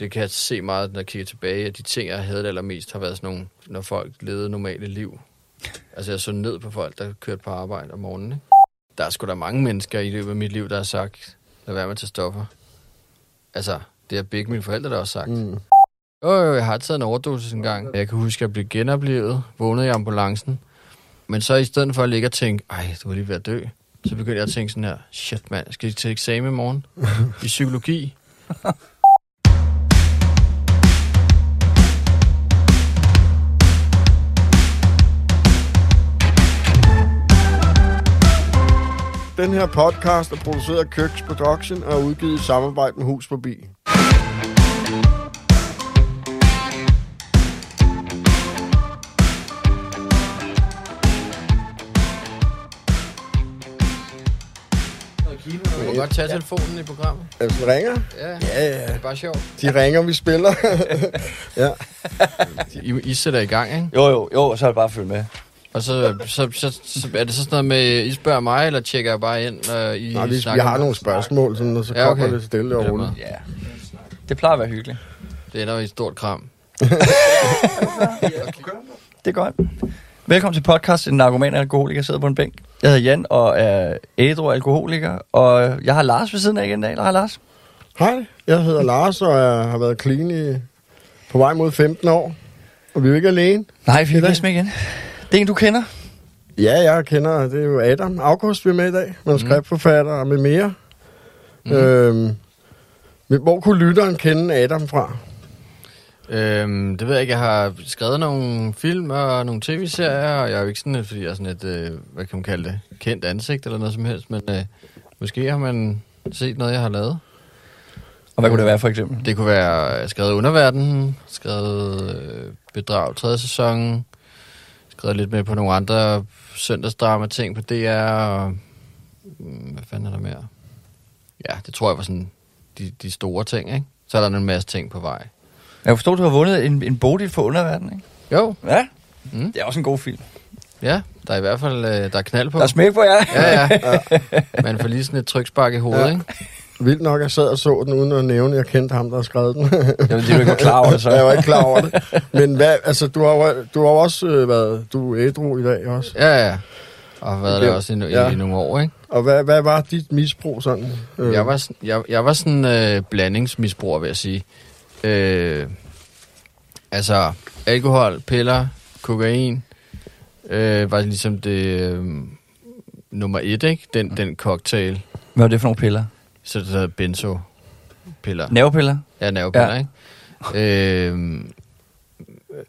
det kan jeg se meget, når jeg kigger tilbage, at de ting, jeg havde allermest, har været sådan nogle, når folk levede normale liv. Altså jeg så ned på folk, der kørte på arbejde om morgenen. Ikke? Der er sgu da mange mennesker i løbet af mit liv, der har sagt, lad være med at tage stoffer. Altså, det har begge mine forældre der også sagt. Mm. Jo, jo, jeg har taget en overdosis en gang. Jeg kan huske, at jeg blev genoplevet, vågnede i ambulancen. Men så i stedet for at ligge og tænke, ej, du er lige ved at dø, så begyndte jeg at tænke sådan her, shit mand, skal jeg til eksamen i morgen? I psykologi? Den her podcast er produceret af Køks Production og er udgivet i samarbejde med Hus Forbi. Du må godt tage telefonen i programmet. Altså, ringer? Ja, Ja, det ja. er bare sjovt. De ringer, vi spiller. ja. I, I sætter i gang, ikke? Jo, jo, jo, så er det bare at følge med. Og så, så, så, så er det så sådan noget med, I spørger mig, eller tjekker jeg bare ind, og I Nej, vi, vi har nogle spørgsmål, sådan, og så Ja, kommer okay. det stille og roligt. Ja. Det plejer at være hyggeligt. Det ender i et stort kram. Det er godt. Velkommen til podcast, en narkoman og alkoholiker jeg sidder på en bænk. Jeg hedder Jan og er ædru alkoholiker, og jeg har Lars ved siden af igen i dag. Hej Lars? Hej, jeg hedder Lars, og jeg har været clean i, på vej mod 15 år. Og vi er jo ikke alene. Nej, vi er gæst med igen. Det er en, du kender. Ja, jeg kender, det er jo Adam August, vi er med i dag. Manuskriptforfatter og med mere. Mm. Øhm, men hvor kunne lytteren kende Adam fra? Øhm, det ved jeg ikke. Jeg har skrevet nogle film og nogle tv-serier, og jeg er jo ikke sådan et, fordi jeg er sådan et, øh, hvad kan man kalde det, kendt ansigt eller noget som helst, men øh, måske har man set noget, jeg har lavet. Og hvad kunne det være for eksempel? Det kunne være øh, skrevet Underverden, skrevet øh, Bedrag 3. sæson, skrevet lidt med på nogle andre søndagsdrama-ting på DR, og mm, hvad fanden er der mere? Ja, det tror jeg var sådan de, de store ting, ikke? Så er der en masse ting på vej. Jeg forstår, du har vundet en, en Bodil for underverden, ikke? Jo, Ja. Mm. Det er også en god film. ja, der er i hvert fald øh, der er knald på. Der er smæk på jer. Ja, ja. Man får lige sådan et trykspark i hovedet, Ja. ja. ikke? Vildt nok, jeg sad og så den, uden at nævne, at jeg kendte ham, der har skrevet den. Jeg ved, du ikke var klar over det, så. jeg var ikke klar over det. Men hvad, altså, du har, jo- du har også øh, været, du er ædru i dag også. Ja, ja. Og har været Det- der også i, no- ja. i, i nogle år, ikke? Og hvad, hvad var dit misbrug sådan? Øh, Jeg var, sådan- jeg, jeg var sådan øh, blandingsmisbruger, vil jeg sige. Øh, altså, alkohol, piller, kokain, øh, var ligesom det øh, nummer et, ikke? Den, den cocktail. Hvad var det for nogle piller? Så det hedder benzo-piller. Nervepiller? Ja, nervepiller, Ja. ikke? Øhm, øh,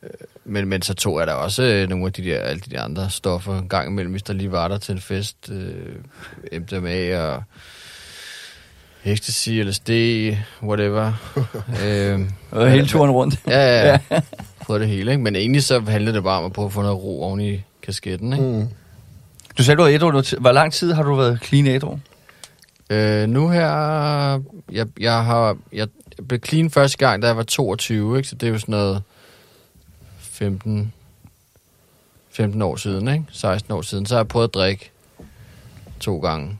men, men så tog jeg da også øh, nogle af de der, alle de der andre stoffer en gang imellem, hvis der lige var der til en fest. Øh, MDMA og ecstasy, LSD, whatever. øhm, Og hele turen rundt. ja, ja, ja. Prøvede det hele, ikke? Men egentlig så handlede det bare om at prøve at få noget ro oven i kasketten, ikke? Mm. Du sagde, du var ædru. Hvor lang tid har du været clean ædru? Øh, nu her, jeg, jeg har, jeg blev clean første gang, da jeg var 22, ikke? Så det er jo sådan noget 15, 15 år siden, ikke? 16 år siden. Så har jeg prøvet at drikke to gange.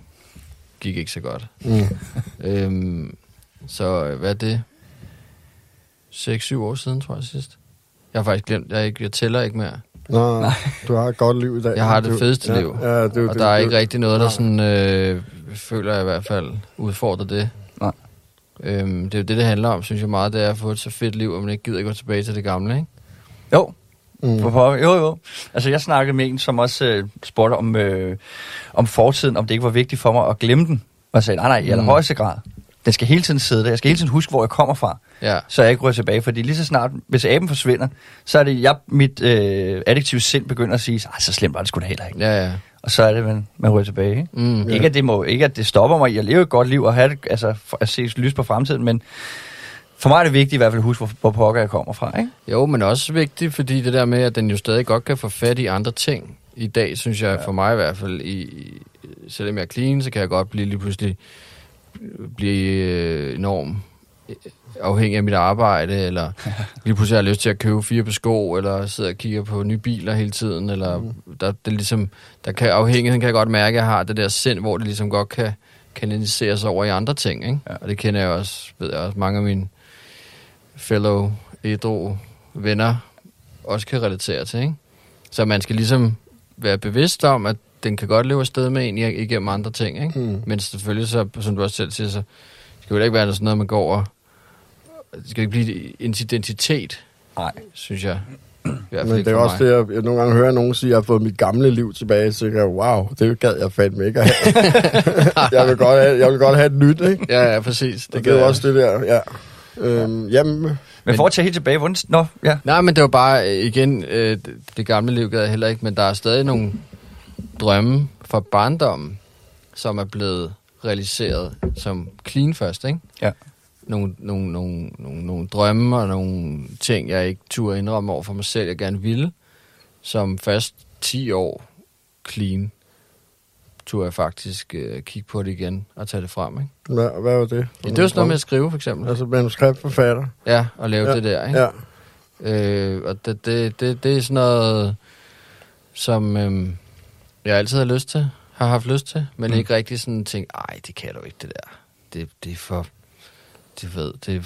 Gik ikke så godt. Mm. Øhm, så øh, hvad er det? 6-7 år siden, tror jeg sidst. Jeg har faktisk glemt, jeg, ikke, jeg tæller ikke mere. Nå, du har et godt liv i dag. Jeg har det Du- fedeste ja, liv. Ja, det, Og det, der er det, ikke rigtig noget, der nej. sådan, øh, føler jeg i hvert fald udfordrer det. Nej. Øhm, det er jo det, det handler om, synes jeg meget, det er at få et så fedt liv, at man ikke gider gå tilbage til det gamle, ikke? Jo, Mm. Hvorfor? Jo, jo. Altså, jeg snakkede med en, som også øh, spurgte om, øh, om fortiden, om det ikke var vigtigt for mig at glemme den. Og jeg sagde, nej, nej, i Mm. allerhøjeste grad. Den skal hele tiden sidde der. Jeg skal hele tiden huske, hvor jeg kommer fra, Ja, så jeg ikke ryger tilbage. Fordi lige så snart, hvis aben forsvinder, så er det, jeg, mit øh, addiktive sind begynder at sige, "Ej, så slemt var det sgu da heller ikke. ja, ja. Og så er det, man, man ryger tilbage. Ikke? Mm. Ja. Ikke, at det må, ikke at det stopper mig i at leve et godt liv og have det, altså, at se lys på fremtiden, men for mig er det vigtigt i hvert fald at huske, hvor, hvor pokker jeg kommer fra. Ikke? Jo, men også vigtigt, fordi det der med, at den jo stadig godt kan få fat i andre ting. I dag, synes jeg, for mig i hvert fald, i, i, selvom jeg er clean, så kan jeg godt blive lige pludselig blive øh, enormt øh, afhængig af mit arbejde, eller lige pludselig har lyst til at købe fire på sko, eller sidde og kigge på nye biler hele tiden, eller mm. der, det ligesom, der kan afhængigheden kan jeg godt mærke, at jeg har det der sind, hvor det ligesom godt kan kanaliseres over i andre ting, ikke? Ja. Og det kender jeg også, ved jeg også, mange af mine fellow ædru venner også kan relatere til, ikke? Så man skal ligesom være bevidst om, at den kan godt leve afsted med en igennem andre ting, ikke? Mm. Men selvfølgelig, så, som du også selv siger, så skal det ikke være sådan noget, man går og... Det skal ikke blive en identitet, Nej. synes jeg. Men det er også mig. det, jeg, jeg nogle gange hører nogen sige, at jeg har fået mit gamle liv tilbage, så tænker jeg, wow, det gad jeg fandme ikke at have. jeg, vil godt have jeg vil godt have et nyt, ikke? Ja, ja, præcis. Det, det gør er jeg også det der, ja. Øhm, jamen, Men for at tage helt tilbage, hvordan... Nå, ja. Nej, men det var bare, igen, øh, det- det gamle liv gad jeg heller ikke, men der er stadig nogle drømme fra barndommen, som er blevet realiseret som clean først, ikke? Ja. Nogle, nogle, nogle, nogle, nogle drømme og nogle ting, jeg ikke turde indrømme over for mig selv, jeg gerne ville, som først 10 år clean, turde jeg faktisk øh, kigge på det igen og tage det frem, ikke? hvad, hvad var det? Ja, det var sådan noget med at skrive, for eksempel. Altså manuskriptforfatter. Ja, og lave Ja, det der, ikke? Ja. Øh, og det, det, det, det er sådan noget, som øhm, jeg altid har lyst til, har haft lyst til, men mm. ikke rigtig sådan tænkt, ej, det kan du ikke, det der. Det, det er for, det ved, det,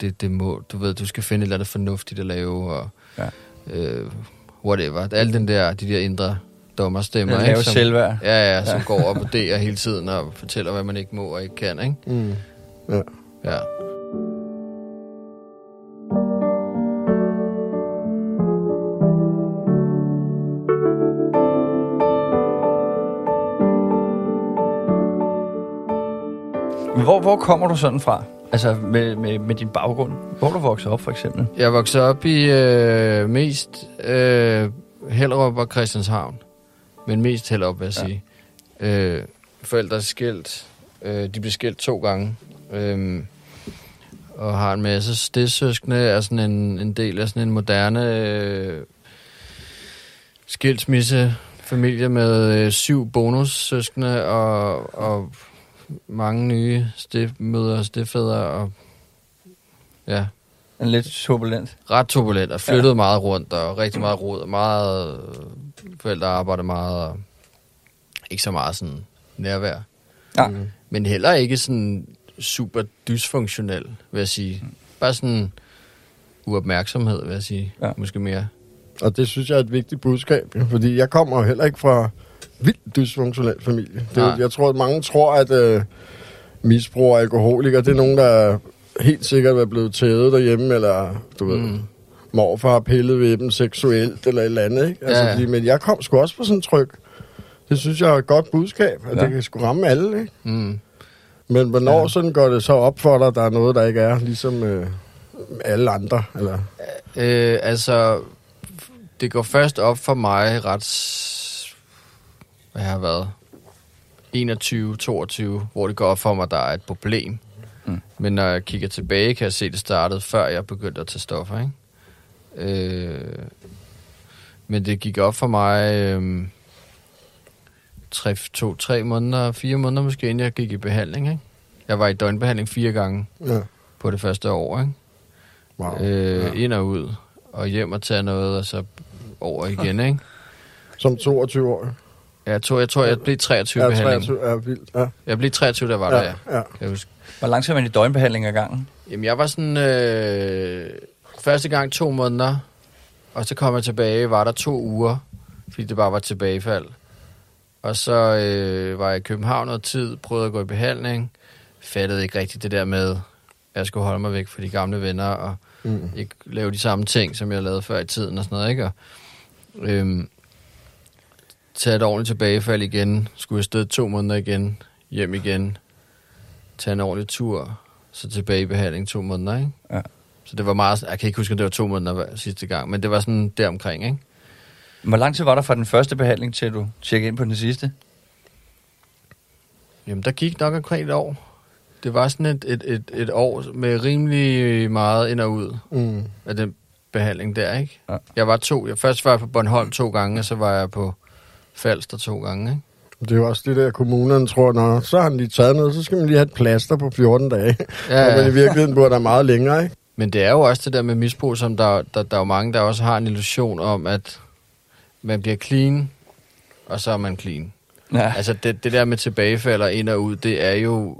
det, det må, du ved, du skal finde et eller andet fornuftigt at lave, og Ja. øh, whatever. Alle den der, de der indre dommerstemmer, ikke? Som, selvværd. ja, ja, som går og vurderer hele tiden og fortæller, hvad man ikke må og ikke kan, ikke? Mm. Ja. Ja. Hvor, hvor kommer du sådan fra? Altså med, med, med din baggrund. Hvor du vokset op, for eksempel? Jeg voksede op i øh, mest øh, Hellerup og Christianshavn. Men mest Hellerup, vil jeg Ja. sige. Øh, forældre er skilt. Øh, de blev skilt to gange. Øh, og har en masse stedsøskende. Er sådan en, en del af sådan en moderne øh, skilsmisse familie med øh, syv bonussøskende og, og mange nye stiftmødre og stiftfædre. Og, ja, En lidt turbulent. ret turbulent og flyttede ja. meget rundt og rigtig meget rod og meget øh, forældre arbejdede meget og ikke så meget sådan nærvær. Ja. Mm. Men heller ikke sådan super dysfunktionel, vil jeg sige. Bare sådan uopmærksomhed, vil jeg sige. Ja. Måske mere. Og det synes jeg er et vigtigt budskab, fordi jeg kommer jo heller ikke fra vildt dysfunktionel familie. Det, Nej. jeg tror, at mange tror, at øh, misbrug og alkoholikere, det er nogen, der helt sikkert er blevet tævet derhjemme, eller du ved, Mm. morfar har pillet ved dem seksuelt, eller et eller andet, ikke? Altså, Ja, ja. fordi, men jeg kom sgu også på sådan en tryk. Det synes jeg er et godt budskab, at Ja. ja. det kan sgu ramme alle, ikke? Mm. Men hvornår Ja. ja. sådan går det så op for dig, at der er noget, der ikke er ligesom øh, alle andre? Eller? Øh, altså, det går først op for mig ret... Hvad har jeg været? 21, 22, hvor det går op for mig, at der er et problem. Mm. Mm. Men når jeg kigger tilbage, kan jeg se, at det startede før jeg begyndte at tage stoffer, ikke? Øh, men det gik op for mig øh, tre, to, tre måneder, fire måneder måske, inden jeg gik i behandling, ikke? Jeg var i døgnbehandling fire gange Ja. på det første år, ikke? Wow. øh, ja. ind og ud, og hjem og tage noget, og så over igen, ikke? Som 22 år. Jeg tror, jeg, tror, jeg blev 23 i Ja, behandling. 23 er vildt. Ja. Jeg blev 23, der var der, ja. ja. ja. Kan jeg huske. Hvor langt skal man i døgnbehandling ad gangen? Jamen, jeg var sådan... Øh, første gang to måneder, og så kom jeg tilbage, var der to uger, fordi det bare var tilbagefald. Og så øh, var jeg i København noget tid, prøvede at gå i behandling, fattede ikke rigtigt det der med, at jeg skulle holde mig væk fra de gamle venner, og Mm. ikke lave de samme ting, som jeg lavede før i tiden og sådan noget, ikke? Og, øhm, tage et ordentligt tilbagefald igen, skulle jeg sted to måneder igen, hjem igen, tage en ordentlig tur, så tilbage i behandling to måneder, ikke? Ja. Så det var meget, jeg kan ikke huske, om det var to måneder sidste gang, men det var sådan deromkring, ikke? Hvor lang tid var der fra den første behandling, til du tjekkede ind på den sidste? Jamen, der gik nok omkring et år. Det var sådan et, et, et, et år med rimelig meget ind og ud. Mm. af den behandling der, ikke? Ja. Jeg var to. Jeg først var jeg på Bornholm to gange, og så var jeg på Falster to gange, ikke? Det er jo også det der, kommunerne tror, når så har de lige taget noget, så skal man lige have et plaster på 14 dage. Ja, ja. Men i virkeligheden burde der meget længere, ikke? Men det er jo også det der med misbrug, som der, der, der er jo mange, der også har en illusion om, at man bliver clean, og så er man clean. Ja. Altså det, det der med tilbagefald og ind og ud, det er jo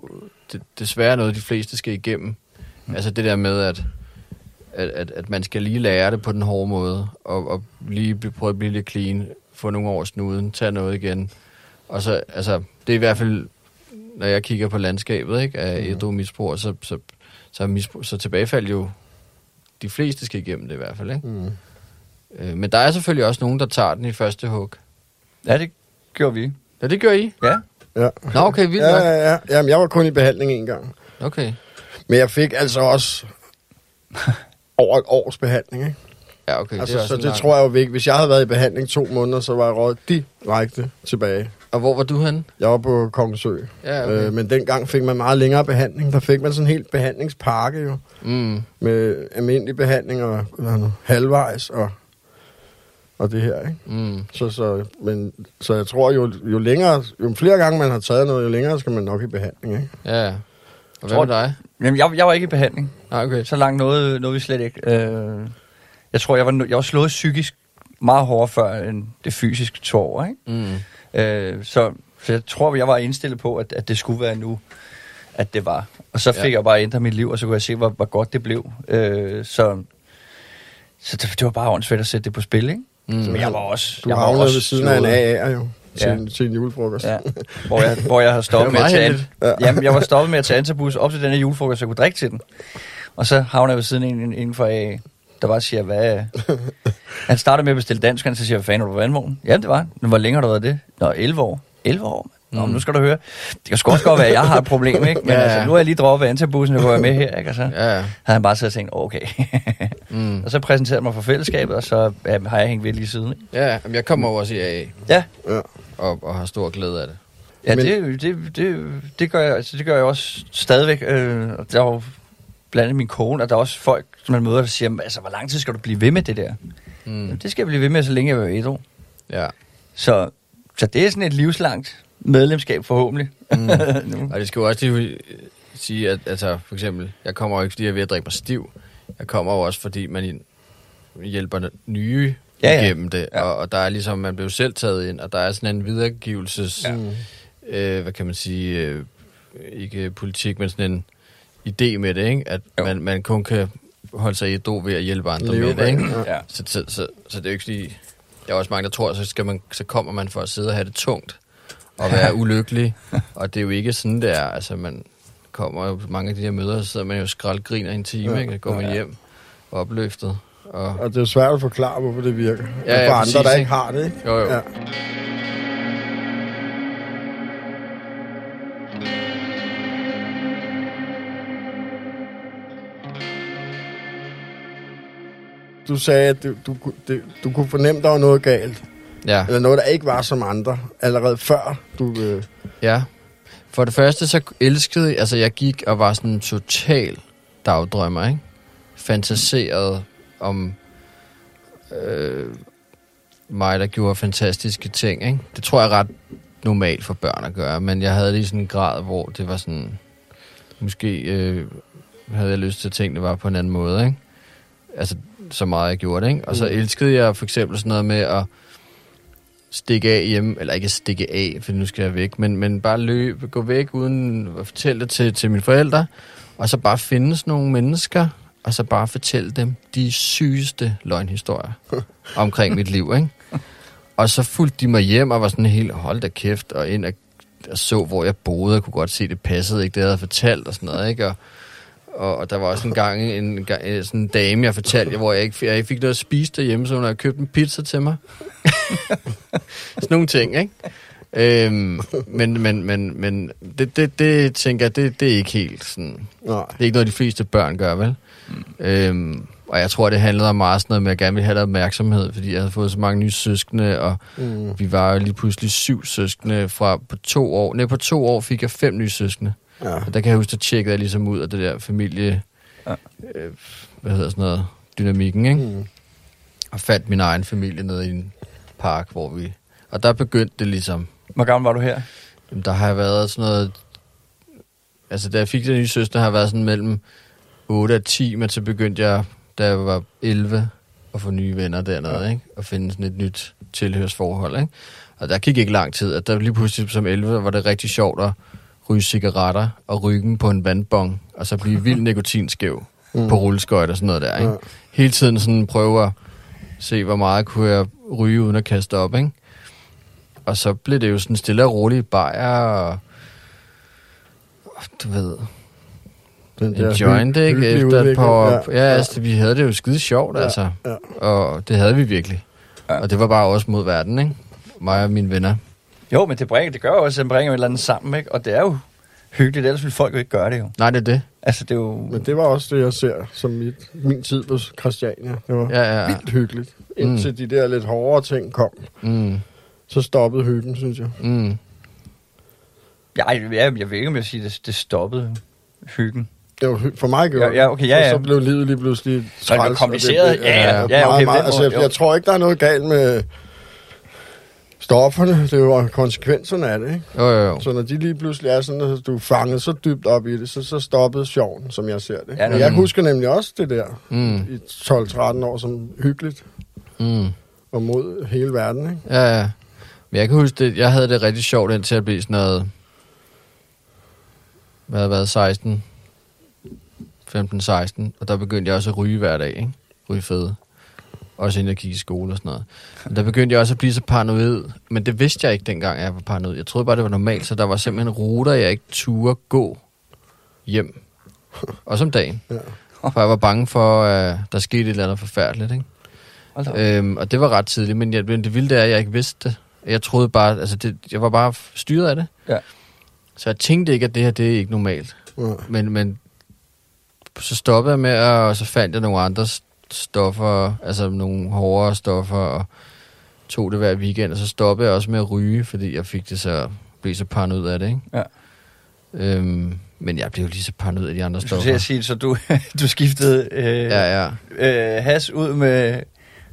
det, desværre noget, de fleste skal igennem. Altså det der med, at at, at, at man skal lige lære det på den hårde måde, og, og lige prøve at blive lidt clean, få nogle år snuden, tage noget igen. Og så, altså, det er i hvert fald, når jeg kigger på landskabet, ikke, af ædru misbrug, så, så, så, er misbrug, så tilbagefald jo, de fleste skal igennem det i hvert fald, ikke? Mm. Øh, men der er selvfølgelig også nogen, der tager den i første hug. Ja, det gjorde vi. Ja, det gør I? Ja. Ja. Nå, okay, vildt Ja, ja, ja. Jamen, jeg var kun i behandling en gang. Okay. Men jeg fik altså også over et års behandling, ikke? Ja, okay. Altså, også så det tror jeg jo ikke. Hvis jeg havde været i behandling to måneder, så var jeg råd direkte tilbage. Og hvor var du henne? Jeg var på Kongesø. Ja, okay. Øh, men dengang fik man meget længere behandling. Der fik man sådan en helt behandlingspakke jo. Mm. Med almindelig behandling og det, halvvejs og, og det her, ikke? Mm. Så, så, men, så jeg tror, jo, jo længere, jo flere gange man har taget noget, jo længere skal man nok i behandling, ikke? Ja. Og hvad Tror- med dig? Jamen, jeg, jeg var ikke i behandling. Nej, okay. Så langt nåede, nåede vi slet ikke. Øh, jeg tror, jeg var, jeg var slået psykisk meget hårdere før end det fysiske to år, ikke? Mm. Øh, så, så jeg tror, jeg var indstillet på, at, at det skulle være nu, at det var. Og så fik Ja. jeg bare ændret mit liv, og så kunne jeg se, hvor, hvor godt det blev. Øh, så så det, det var bare åndssvagt at sætte det på spil, ikke? Mm. Men jeg var også... Du jeg var også ved siden af en slået. AA jo, til, Ja. en, til en julefrokost. Ja, hvor jeg, hvor jeg har stoppet med at tage heldigt. ja. Jamen, jeg var stoppet med at tage antabus op til den her julefrokost, så jeg kunne drikke til den. Og så havner jeg ved siden af en inden for AA, der bare siger, hvad... Han starter med at bestille dansk, og så siger hvad fanden er du på vandvognen? Ja, det var. Men hvor længe har du været det? Nå, 11 år. 11 år? Nå, Mm. nu skal du høre. Det kan sgu også godt være, at jeg har et problem, ikke? Men Ja, ja, altså, nu har jeg lige droppet antabussen, og går jeg med her, ikke? Og så Ja, ja. havde han bare siddet og tænkt, okay. Mm. og så præsenterede mig for fællesskabet, og så ja, har jeg hængt ved lige siden. Ikke? Ja, jamen, jeg kommer jo også i AA Ja, Ja. og, og har stor glæde af det. Ja, Men- Men... det, det, det, det, gør jeg, altså, det gør jeg også stadigvæk. Øh, der er jo blandt andet min kone, og der er også folk, som man møder, der siger, altså, hvor lang tid skal du blive ved med det der? Mm. Det skal jeg blive ved med, så længe jeg er ædru. Ja. Så, så det er sådan et livslangt medlemskab forhåbentlig. Mm. Og det skal jo også lige sige, at altså, for eksempel, jeg kommer jo ikke, fordi jeg er ved at drikke mig stiv. Jeg kommer jo også, fordi man hjælper nye Ja, ja, igennem det. Ja. Og, og der er ligesom, man blev selv taget ind, og der er sådan en videregivelses, ja. øh, hvad kan man sige, øh, ikke politik, men sådan en idé med det, ikke? At Jo. man, man kun kan holde sig i do ved at hjælpe andre Leve med det, ikke? Ja. Så, så, så, så det er jo ikke fordi, der er også mange, der tror, så, skal man, så kommer man for at sidde og have det tungt og være ulykkelig. Og det er jo ikke sådan, det er. Altså, man kommer jo mange af de her møder, så sidder man jo skrald griner i en time, Ja. ikke? Så går man Ja. hjem opløftet. Og, Og det er svært at forklare, hvorfor det virker. Ja, ja, for andre, præcis, der ikke ikke? har det, ikke? jo, jo. Ja. Du sagde, at du, du, du kunne fornemme, der var noget galt. ja. Eller noget, der ikke var som andre. Allerede før du... Øh, Ja. For det første, så elskede jeg, altså jeg gik og var sådan en total dagdrømmer, ikke? Fantaserede om øh, mig, der gjorde fantastiske ting, ikke? Det tror jeg er ret normalt for børn at gøre, men jeg havde i sådan en grad, hvor det var sådan, måske øh, havde jeg lyst til at det var på en anden måde, ikke? Altså, så meget jeg gjorde det, ikke? Og så Mm. elskede jeg for eksempel sådan noget med at stikke af hjemme, eller ikke stikke af, for nu skal jeg væk, men, men bare løbe, gå væk uden at fortælle det til, til mine forældre, og så bare finde sådan nogle mennesker, og så bare fortælle dem de sygeste løgnhistorier omkring mit liv, ikke? Og så fulgte de mig hjem og var sådan helt, hold da kæft, og ind og, og så, hvor jeg boede, og kunne godt se, det passede ikke, det jeg havde fortalt og sådan noget, ikke? Og, og, og der var også en gang en, en, øh, sådan en dame, jeg fortalte, hvor jeg ikke, jeg ikke fik noget at spise derhjemme, så hun havde købt en pizza til mig. sådan nogle ting, ikke? Øhm, men men, men, men det, det, det tænker jeg, det, det er ikke helt sådan... nej. Det er ikke noget, de fleste børn gør, vel? Mm. Øhm, og jeg tror, det handlede om meget sådan noget med, at jeg gerne ville have opmærksomhed, fordi jeg havde fået så mange nye søskende, og Mm. vi var jo lige pludselig syv søskende fra på to år. Nej, på to år fik jeg fem nye søskende. Ja. Og der kan jeg huske, at tjekkede jeg ligesom ud af det der familie... Ja. Øh, hvad hedder sådan noget? Dynamikken, ikke? Mm. Og fandt min egen familie nede i en park, hvor vi... Og der begyndte det ligesom... Hvor gammel var du her? Jamen, der har jeg været sådan noget... Altså, da jeg fik den nye søster, har jeg været sådan mellem 8 og 10, men så begyndte jeg, da jeg var 11, at få nye venner dernede, Ja. ikke? Og finde sådan et nyt tilhørsforhold, ikke? Og der gik ikke lang tid, at der lige pludselig som 11 var det rigtig sjovt at ryge cigaretter og ryggen på en vandbong, og så blive vildt nikotinskæv. mm. på rulleskøjt og sådan noget der, ikke? Ja. Hele tiden sådan prøve at se, hvor meget kunne jeg ryge uden at kaste op, ikke? Og så blev det jo sådan stille og roligt bajer og du ved, Den en joint, ikke? hyggelige Efter et par. Ja, ja, ja. altså, vi havde det jo skide sjovt, Ja, altså. ja. Og det havde vi virkelig. Ja. Og det var bare også mod verden, ikke? Mig og mine venner. Jo, men det, bringer, det gør jo også, at det bringer et eller andet sammen, ikke? Og det er jo hyggeligt, ellers ville folk jo ikke gøre det jo. Nej, det er det. Altså, det er jo... Men det var også det, jeg ser som mit, min tid på Christiania. Det var Ja, ja, ja. vildt hyggeligt. Indtil mm. de der lidt hårdere ting kom, Mm, så stoppede hyggen, synes jeg. mm. Ja, jeg, jeg, jeg ved ikke, om jeg siger, det, det stoppede hyggen. Det var for mig gjorde Ja, det. ja, okay, ja, ja. Så, så blev livet lige pludselig Så det blev træls, kompliceret. blev- Ja, ja, ja, meget, okay, meget, den altså, jeg, jeg tror ikke, der er noget galt med stofferne. Det jo konsekvenserne af det, ikke? Jo, jo, jo. Så når de lige pludselig er sådan, at du er fanget så dybt op i det, så, så stoppede sjoven, som jeg ser det. Ja, Ja, jeg mm. husker nemlig også det der Mm, i 12-13 år som hyggeligt mm. og mod hele verden, ikke? Ja, ja. Men jeg kan huske det, jeg havde det rigtig sjovt indtil jeg blev sådan noget... Hvad havde været, 16? 15-16. Og der begyndte jeg også at ryge hver dag, ikke? Ryge fede. Også inden jeg gik i skole og sådan noget. Men der begyndte jeg også at blive så paranoid. Men det vidste jeg ikke dengang, jeg var paranoid. Jeg troede bare, det var normalt, så der var simpelthen ruter, jeg ikke turde gå hjem. Også om dagen. Ja. For jeg var bange for, at der skete et eller andet forfærdeligt, ikke? Øhm, og det var ret tidligt, men, jeg, men det vilde er, at jeg ikke vidste det. Jeg troede bare, altså det, jeg var bare styret af det. Ja. Så jeg tænkte ikke, at det her, det er ikke normalt. Ja. Men, men så stoppede jeg med, at- og så fandt jeg nogle andre stoffer, altså nogle hårdere stoffer, og tog det hver weekend, og så stoppede jeg også med at ryge, fordi jeg fik det så, blev så paranoid af det, ikke? Ja. Øhm, men jeg blev lige så paranoid af de andre Jeg stoffer. at sige, så du, du skiftede øh, Ja, ja. øh, has ud med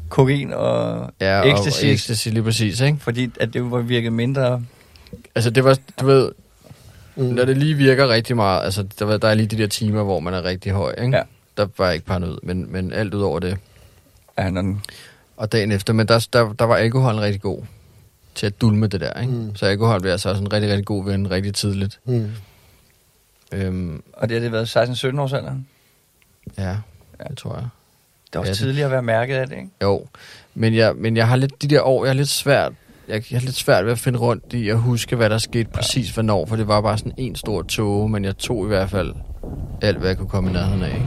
kokain og Ja, ecstasy, og ecstasy lige præcis, ikke? fordi at det var virket mindre... Altså det var, du ved, Mm. Når det lige virker rigtig meget, altså der, der er lige de der timer, hvor man er rigtig høj, ikke? Ja. Der var jeg ikke paranoid, men, men alt ud over det. Ja, når den, Og dagen efter, men der, der, der var alkoholen rigtig god til at dulme det der, ikke? Mm. Så alkohol blev altså også en rigtig, rigtig god ven rigtig tidligt. Mm. Øhm, og det har det været 16-17 års alder. ja, det tror jeg. Det er også Ja, tidligt at være mærket af det, ikke? Jo, men jeg, men jeg har lidt, de der år, jeg har lidt svært, jeg, jeg har lidt svært ved at finde rundt i at huske, hvad der skete præcis hvornår, for det var bare sådan en stor tåge, men jeg tog i hvert fald alt, hvad jeg kunne komme i nærheden af, ikke?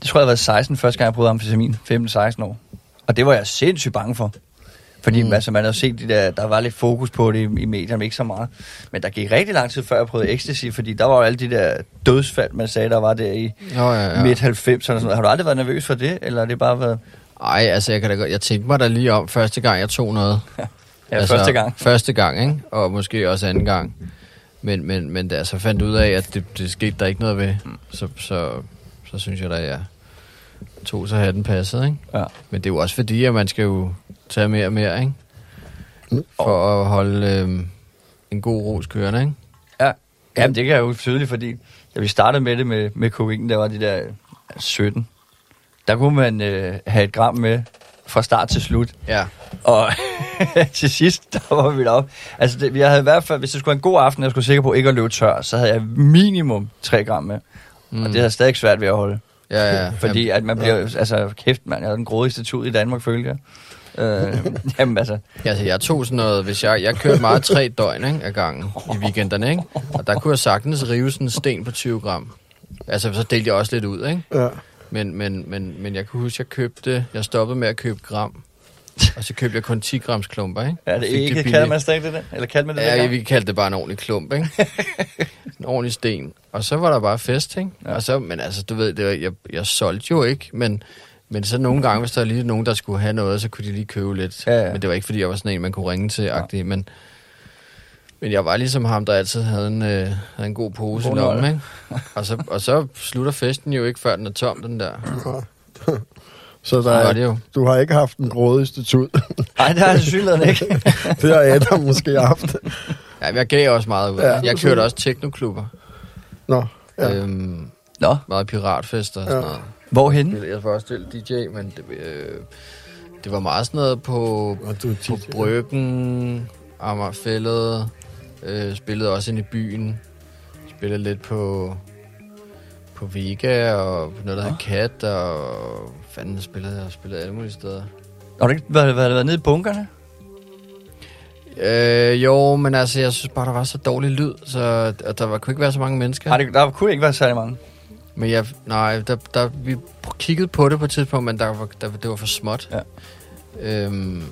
Det tror jeg, jeg været 16 første gang, jeg prøvede amfetamin. 15-16 år. Og det var jeg sindssygt bange for. Fordi Mm. altså, man havde set, de der, der var lidt fokus på det i, i medierne, ikke så meget. Men der gik rigtig lang tid, før jeg prøvede ecstasy, fordi der var jo alle de der dødsfald, man sagde, der var der i Nå, ja, ja. midt 90'erne. og sådan noget. Har du aldrig været nervøs for det, eller har det bare været... Ej, altså jeg kan da godt, jeg tænkte mig da lige om første gang, jeg tog noget. Ja, altså, første gang. Første gang, ikke? Og måske også anden gang. Men, men, men da jeg så fandt ud af, at det, det skete der ikke noget ved, Mm. så, så, så synes jeg da, jeg tog så hatten passet, ikke? Ja. Men det er jo også fordi, at man skal jo tage mere og mere, ikke? For at holde øhm, en god ros kørende, ikke? Ja, Jamen, det kan jeg jo tydeligt, fordi da vi startede med det med, med kokain, der var de der 17. Der kunne man øh, have et gram med fra start til slut. Ja. Og til sidst, der var vi deroppe. Altså, det, jeg havde i hvert fald, hvis det skulle være en god aften, jeg skulle sikker på ikke at løbe tør, så havde jeg minimum 3 gram med. Mm. Og det havde stadig svært ved at holde. Ja, ja. Fordi at man bliver, altså kæft mand, jeg er den grådigste tud i Danmark, følger. Øh, jamen altså, Altså, jeg tog sådan noget, hvis jeg, jeg kørte meget tre døgn ikke, af gangen i weekenderne, ikke? Og der kunne jeg sagtens rive sådan en sten på 20 gram. Altså, så delte jeg også lidt ud, ikke? Ja. Men, men, men, men jeg kunne huske, jeg købte, jeg stoppede med at købe gram. Og så købte jeg kun 10 grams klumper, ikke? er det Fik ikke, kalder man stadig det der? Eller kalder man det Ja, dengang? vi kaldte det bare en ordentlig klump, ikke? en ordentlig sten. Og så var der bare fest, ikke? Ja. Ja. Og så, men altså, du ved, det var, jeg, jeg solgte jo ikke, men, men så nogle gange, hvis der var lige nogen, der skulle have noget, så kunne de lige købe lidt. Ja, ja. Men det var ikke, fordi jeg var sådan en, man kunne ringe til, ja. men, men jeg var ligesom ham, der altid havde en, øh, havde en god pose i lommen, ikke? Og så, og så slutter festen jo ikke, før den er tom, den der. Så der Så var er, det jo. du har ikke haft en grådigste tud. Nej, det har jeg synligheden ikke. det har Adam måske haft. Ja, jeg gav også meget ud. Ja. Jeg kørte også teknoklubber. Nå, ja. Ja. Øhm, Nå, meget piratfester og sådan Ja. noget. Hvorhen? Jeg var også til DJ, men det, øh, det var meget sådan noget på, Og du på Bryggen, Amagerfællet, øh, spillede også ind i byen, spillede lidt på, på Vega og på noget, der hedder Kat, og fanden spillede jeg, spillede alle mulige steder. Har du ikke været, været, været nede i bunkerne? Øh, jo, men altså, jeg synes bare, der var så dårlig lyd, så og der var, kunne ikke være så mange mennesker. Nej, det, der kunne ikke være særlig mange. Men jeg, nej, der, der, vi kiggede på det på et tidspunkt, men der var, der, det var for småt. Ja. Øhm,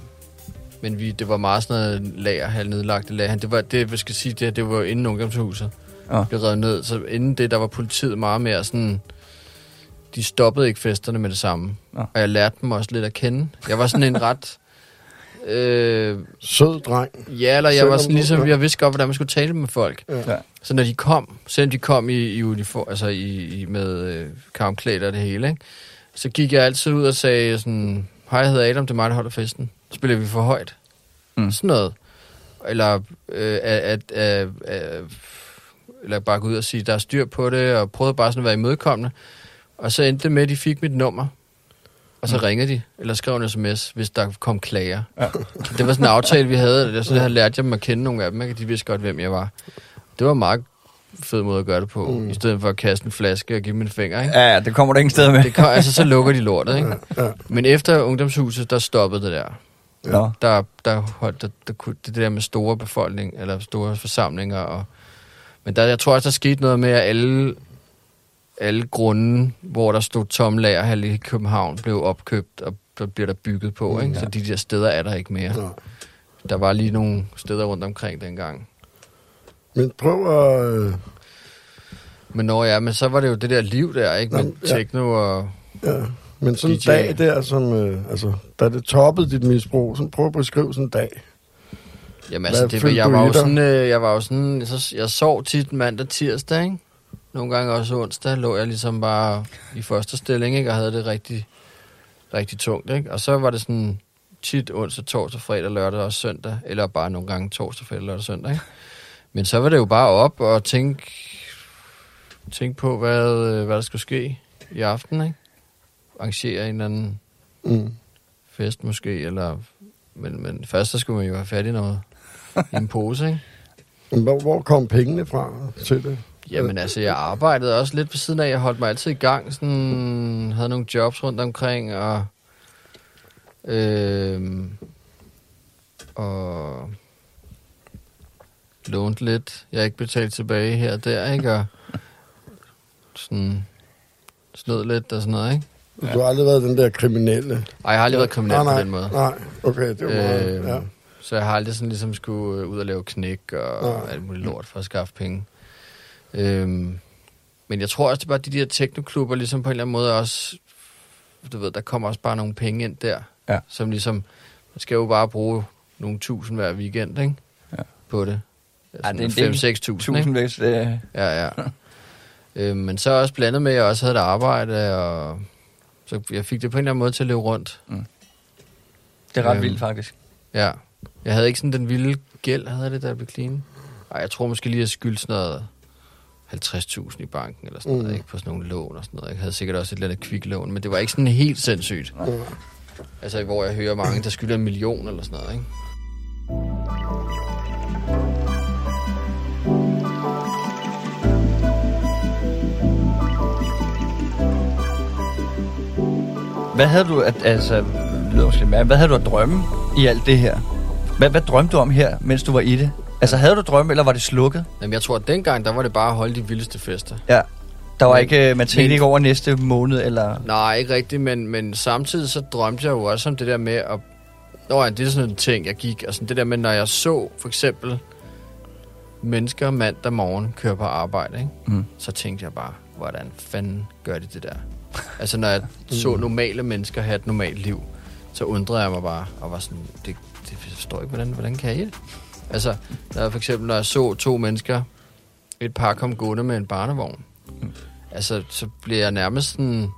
men vi, det var meget sådan noget lager, halv nedlagte lager. Det var, det, hvad skal jeg sige, det, det var inden ungdomshuset. Ja. Blev revet ned. Så inden det, der var politiet meget mere sådan... De stoppede ikke festerne med det samme. Ja. Og jeg lærte dem også lidt at kende. Jeg var sådan en ret... Øh, Sød dreng. ja, eller jeg Selvom var sådan ligesom... Jeg vidste godt, hvordan man skulle tale med folk. Ja. Så når de kom, selvom de kom i, i uniform, altså i, i med øh, karmklæder og det hele, ikke? så gik jeg altid ud og sagde sådan, hej, jeg hedder Adam, det er mig, der holder festen. Så spiller vi for højt. Mm. Sådan noget. Eller øh, at, at, at, at, eller bare gå ud og sige, der er styr på det, og prøvede bare sådan at være imødekommende. Og så endte det med, at de fik mit nummer. Og så mm. ringede de, eller skrev en sms, hvis der kom klager. Ja. Det var sådan en aftale, vi havde. og Så havde lært jeg dem at kende nogle af dem, ikke? De vidste godt, hvem jeg var. Det var meget fed måde at gøre det på, Mm. i stedet for at kaste en flaske og give dem en finger, ikke? Ja, ja, det kommer du ingen steder med. Det kom, altså, så lukker de lortet, ikke? Ja. Men efter ungdomshuset, der stoppede det der. Nå. Der, der holdt der, der, kunne- det der med store befolkning, eller store forsamlinger. Og, men der, jeg tror også, der skete noget med, at alle, alle grunde, hvor der stod tom lagerhal i København, blev opkøbt, og der bliver der bygget på, ikke? ja. Så de der steder er der ikke mere. Nå. Der var lige nogle steder rundt omkring dengang. Men prøv at... Øh, Men når ja, men så var det jo det der liv der, ikke? Med Nå, ja. techno og... ja. Men sådan en dag der, som, øh, altså, da det toppede dit misbrug, så prøv at beskrive sådan en dag. Jamen altså, Hvad det, jeg, var jo sådan, øh, jeg var jo sådan, så, jeg sov tit mandag tirsdag, ikke? Nogle gange også onsdag lå jeg ligesom bare i første stilling, ikke? Og havde det rigtig, rigtig tungt, ikke? Og så var det sådan tit onsdag, torsdag, fredag, lørdag og søndag. Eller bare nogle gange torsdag, fredag, lørdag og søndag, ikke? Men så var det jo bare op og tænke, tænke på, hvad, hvad der skulle ske i aften, ikke? Arrangere en eller anden Mm. fest måske, eller... Men, men først så skulle man jo have fat i noget en pose, ikke? Hvor, hvor kom pengene fra til det? Jamen altså, jeg arbejdede også lidt ved siden af. Jeg holdt mig altid i gang. Sådan, havde nogle jobs rundt omkring, og... Øh, og lånte lidt. Jeg ikke betalt tilbage her og der, ikke? Og sådan snød lidt og sådan noget, ikke? Ja. Du har aldrig været den der kriminelle. Ej, jeg har aldrig været kriminel nej, nej, på den måde. Nej, okay, det var meget, Øh, ja. Så jeg har aldrig sådan ligesom skulle øh, ud og lave knæk og Nej. alt muligt lort for at skaffe penge. Øhm, men jeg tror også, det er bare de der teknoklubber, ligesom på en eller anden måde også, du ved, der kommer også bare nogle penge ind der, Ja. som ligesom, man skal jo bare bruge nogle tusind hver weekend, ikke? Ja. På det. Ej, det er en del. 5-6 tusind, ikke? Tusind vækst, det, Ja, ja. øhm, men så også blandet med, at jeg også havde et arbejde, og så jeg fik det på en eller anden måde til at leve rundt. det er ret Øhm. vildt, faktisk. Ja. Jeg havde ikke sådan den vilde gæld, havde jeg det, der blev clean. Ej, jeg tror måske lige, at jeg skyldte sådan noget 50.000 i banken, eller sådan Mm. noget, ikke? På sådan nogle lån og sådan noget. Jeg havde sikkert også et eller andet kviklån, men det var ikke sådan helt sindssygt. Ja. Altså, hvor jeg hører mange, der skylder en million eller sådan noget, ikke? Hvad havde du at, altså, det lyder måske hvad havde du at drømme i alt det her? Hvad, hvad drømte du om her, mens du var i det? Altså, havde du drømme, eller var det slukket? Jamen, jeg tror, at dengang, der var det bare at holde de vildeste fester. Ja. Der var Men- ikke, man tænkte men- ikke over næste måned, eller... Nej, ikke rigtigt, men, men samtidig så drømte jeg jo også om det der med at... Nå ja, det er sådan en ting, jeg gik, og sådan det der med, når jeg så for eksempel mennesker mandag morgen køre på arbejde, ikke? Mm. så tænkte jeg bare, hvordan fanden gør de det der? altså, når jeg så normale mennesker have et normalt liv, så undrede jeg mig bare, og var sådan, det, det jeg forstår ikke, hvordan, hvordan kan I det? Altså, når jeg for eksempel, når jeg så to mennesker, et par kom gående med en barnevogn, altså, så blev jeg nærmest sådan,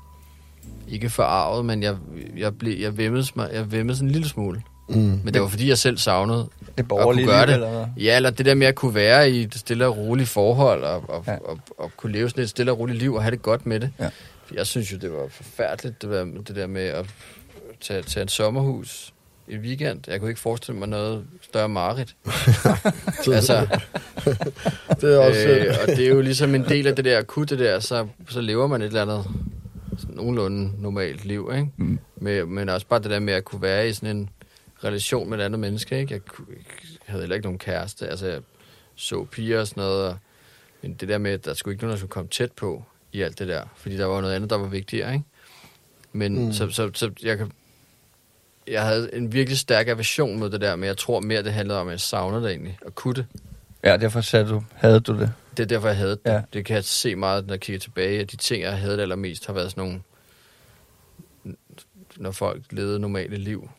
ikke forarvet, men jeg, jeg, blev, jeg, vemmede, mig, jeg vemmede sådan en lille smule. Mm. Men det var fordi, jeg selv savnede Det borgerlige gøre liv, det. eller? Ja, eller det der med at kunne være i et stille og roligt forhold, og, og, Ja. og, og kunne leve sådan et stille og roligt liv, og have det godt med det. Ja. Jeg synes jo, det var forfærdeligt, det der, det der med at tage, tage et sommerhus weekend. Jeg kunne ikke forestille mig noget større mareridt. altså, Det er også... øh, og det er jo ligesom en del af det der akutte der, så, så lever man et eller andet sådan nogenlunde normalt liv, ikke? Mm. Med, men også bare det der med at kunne være i sådan en relation med et andet menneske, ikke? Jeg, jeg havde heller ikke nogen kæreste, altså jeg så piger og sådan noget, og, men det der med, at der skulle ikke nogen, der skulle komme tæt på i alt det der, fordi der var noget andet, der var vigtigere, ikke? Men mm. så, så, så jeg kan jeg havde en virkelig stærk aversion mod det der, men jeg tror mere, det handlede om, at jeg savnede det egentlig, at kunne det. Ja, derfor sagde du, havde du det. Det er derfor, jeg havde det. Ja. Det kan jeg se meget, når jeg kigger tilbage, at de ting, jeg havde det allermest, har været sådan nogle, når folk levede normale liv.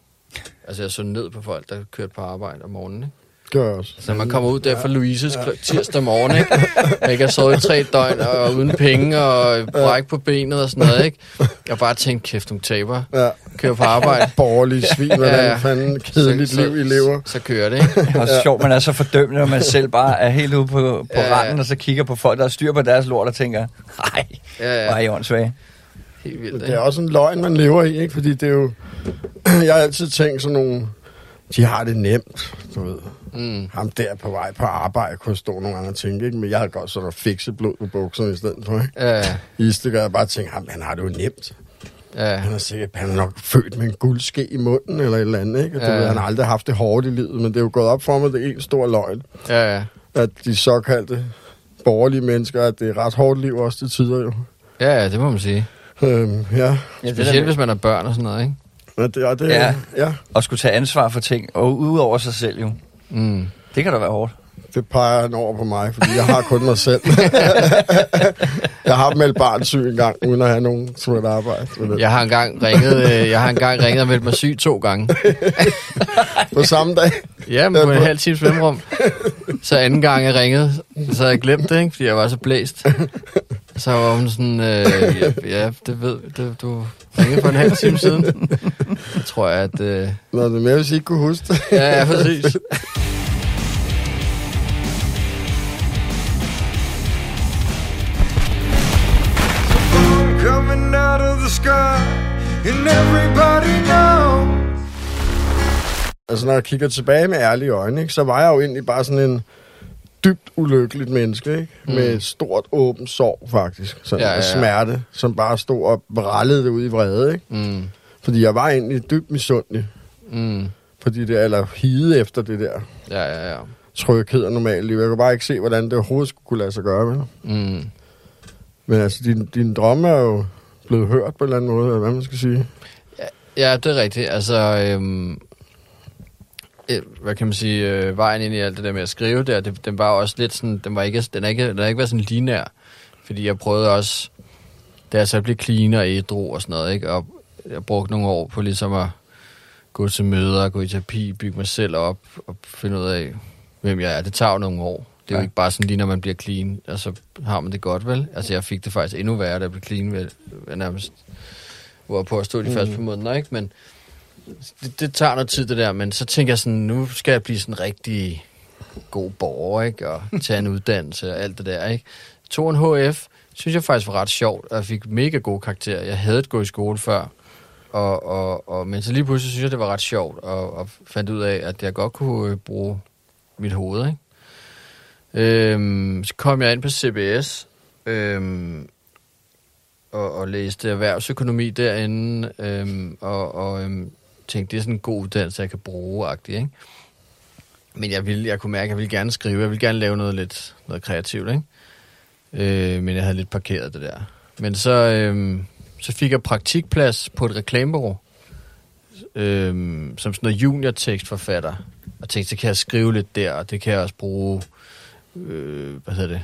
Altså, jeg så ned på folk, der kørte på arbejde om morgenen, ikke? Gør jeg også. Så man kommer ud der fra Louises ja. tirsdag morgen, ikke? Ikke har sovet i tre døgn, og uden penge, og bræk på benet og sådan noget, ikke? Jeg bare tænkte, kæft, nogle taber. Ja. Kører på arbejde. Borgerlige svin, hvordan Ja, ja, ja. fanden kedeligt Så- så- liv I lever. Så kører det, ikke? Og så sjovt, man er så fordømmende, når man selv bare er helt ude på, på Ja, ja. randen, og så kigger på folk, der har styr på deres lort, og tænker, nej, Ja, hvor er ja. I åndssvage. Helt vildt, Det er også en løgn, man lever i, ikke? Fordi det er jo... Jeg har altid tænkt sådan nogle... De har det nemt, du ved. Mm. Ham der på vej på arbejde kunne stå nogle gange og tænke, ikke? Men jeg har godt sådan at fikse blod på bukserne i stedet for, ikke? Ja, ja. I stedet jeg bare tænkt, ham, han har det jo nemt. ja. Han er sikkert, han er nok født med en guldske i munden eller et eller andet, ikke? Og Ja. ved, han har aldrig haft det hårdt i livet, men det er jo gået op for mig, det er en stor løgn. ja, ja. At de såkaldte borgerlige mennesker, at det er et ret hårdt liv også til tider jo. Ja, ja, det må man sige. Øhm, ja. Ja, det Specielt der hvis man har børn og sådan noget, ikke? Og det, og det, Ja. ja. ja, Og skulle tage ansvar for ting, og ud over sig selv jo. Mm. Det kan da være hårdt. det peger han over på mig, fordi jeg har kun mig selv. jeg har meldt barnsyg en gang, uden at have nogen som et arbejde. Jeg har engang ringet, øh, jeg har engang ringet og meldt mig syg to gange. På samme dag. Ja, men på en halv times mellemrum. Så anden gang jeg ringede, så havde jeg glemt det, ikke? Fordi jeg var så blæst. Så var hun sådan, øh, ja, ja, det ved det, du ringede for en halv time siden. Så tror jeg, at... Øh, Nå, det er mere, hvis I ikke kunne huske det. ja, ja, præcis. coming out of the sky, and everybody knows. Altså, når jeg kigger tilbage med ærlige øjne, ikke, så var jeg jo egentlig bare sådan en dybt ulykkeligt menneske, ikke? Mm. Med et stort åbent sorg, faktisk. Sådan, ja, ja. ja. smerte, som bare stod og brallede det ud i vrede, ikke? Mm, Fordi jeg var egentlig dybt misundelig. mm, Fordi det, eller hide efter det der ja, ja, ja. tryghed og normalt. Jeg kunne bare ikke se, hvordan det overhovedet skulle kunne lade sig gøre, vel? Mm. Men altså, din, din drømme er jo blevet hørt på en eller anden måde, eller hvad man skal sige. Ja, det er rigtigt. Altså, øhm, øh, hvad kan man sige, øh, vejen ind i alt det der med at skrive der, det, den var også lidt sådan, den var ikke, den er ikke, den har ikke været sådan linær, fordi jeg prøvede også, da jeg så blev clean og ædru og sådan noget, ikke, og jeg brugte nogle år på ligesom at gå til møder, gå i terapi, bygge mig selv op og finde ud af, hvem jeg er. Det tager jo nogle år. Det er jo ikke bare sådan lige, når man bliver clean, og så har man det godt, vel? Altså, jeg fik det faktisk endnu værre, da jeg blev clean, ved, ved nærmest hvor jeg på at stå de første par måneder, ikke? Men det, det tager noget tid, det der. Men så tænker jeg sådan, nu skal jeg blive sådan rigtig god borger, ikke? Og tage en uddannelse og alt det der, ikke? Tog en HF, synes jeg faktisk var ret sjovt, og jeg fik mega gode karakterer. Jeg havde gået i skole før, og, og, og, men så lige pludselig synes jeg, det var ret sjovt, og, og fandt ud af, at jeg godt kunne øh, bruge mit hoved, ikke? Øhm, så kom jeg ind på CBS, øhm, og, og læste erhvervsøkonomi derinde, øhm, og, og øhm, tænkte, det er sådan en god uddannelse, jeg kan bruge, agtig, ikke? Men jeg, ville, jeg kunne mærke, at jeg ville gerne skrive, jeg ville gerne lave noget lidt noget kreativt, ikke? Øh, men jeg havde lidt parkeret det der. Men så, øh, så fik jeg praktikplads på et reklamebureau, øhm, som sådan noget junior-tekstforfatter. Og tænkte, så kan jeg skrive lidt der, og det kan jeg også bruge, øh, hvad hedder det,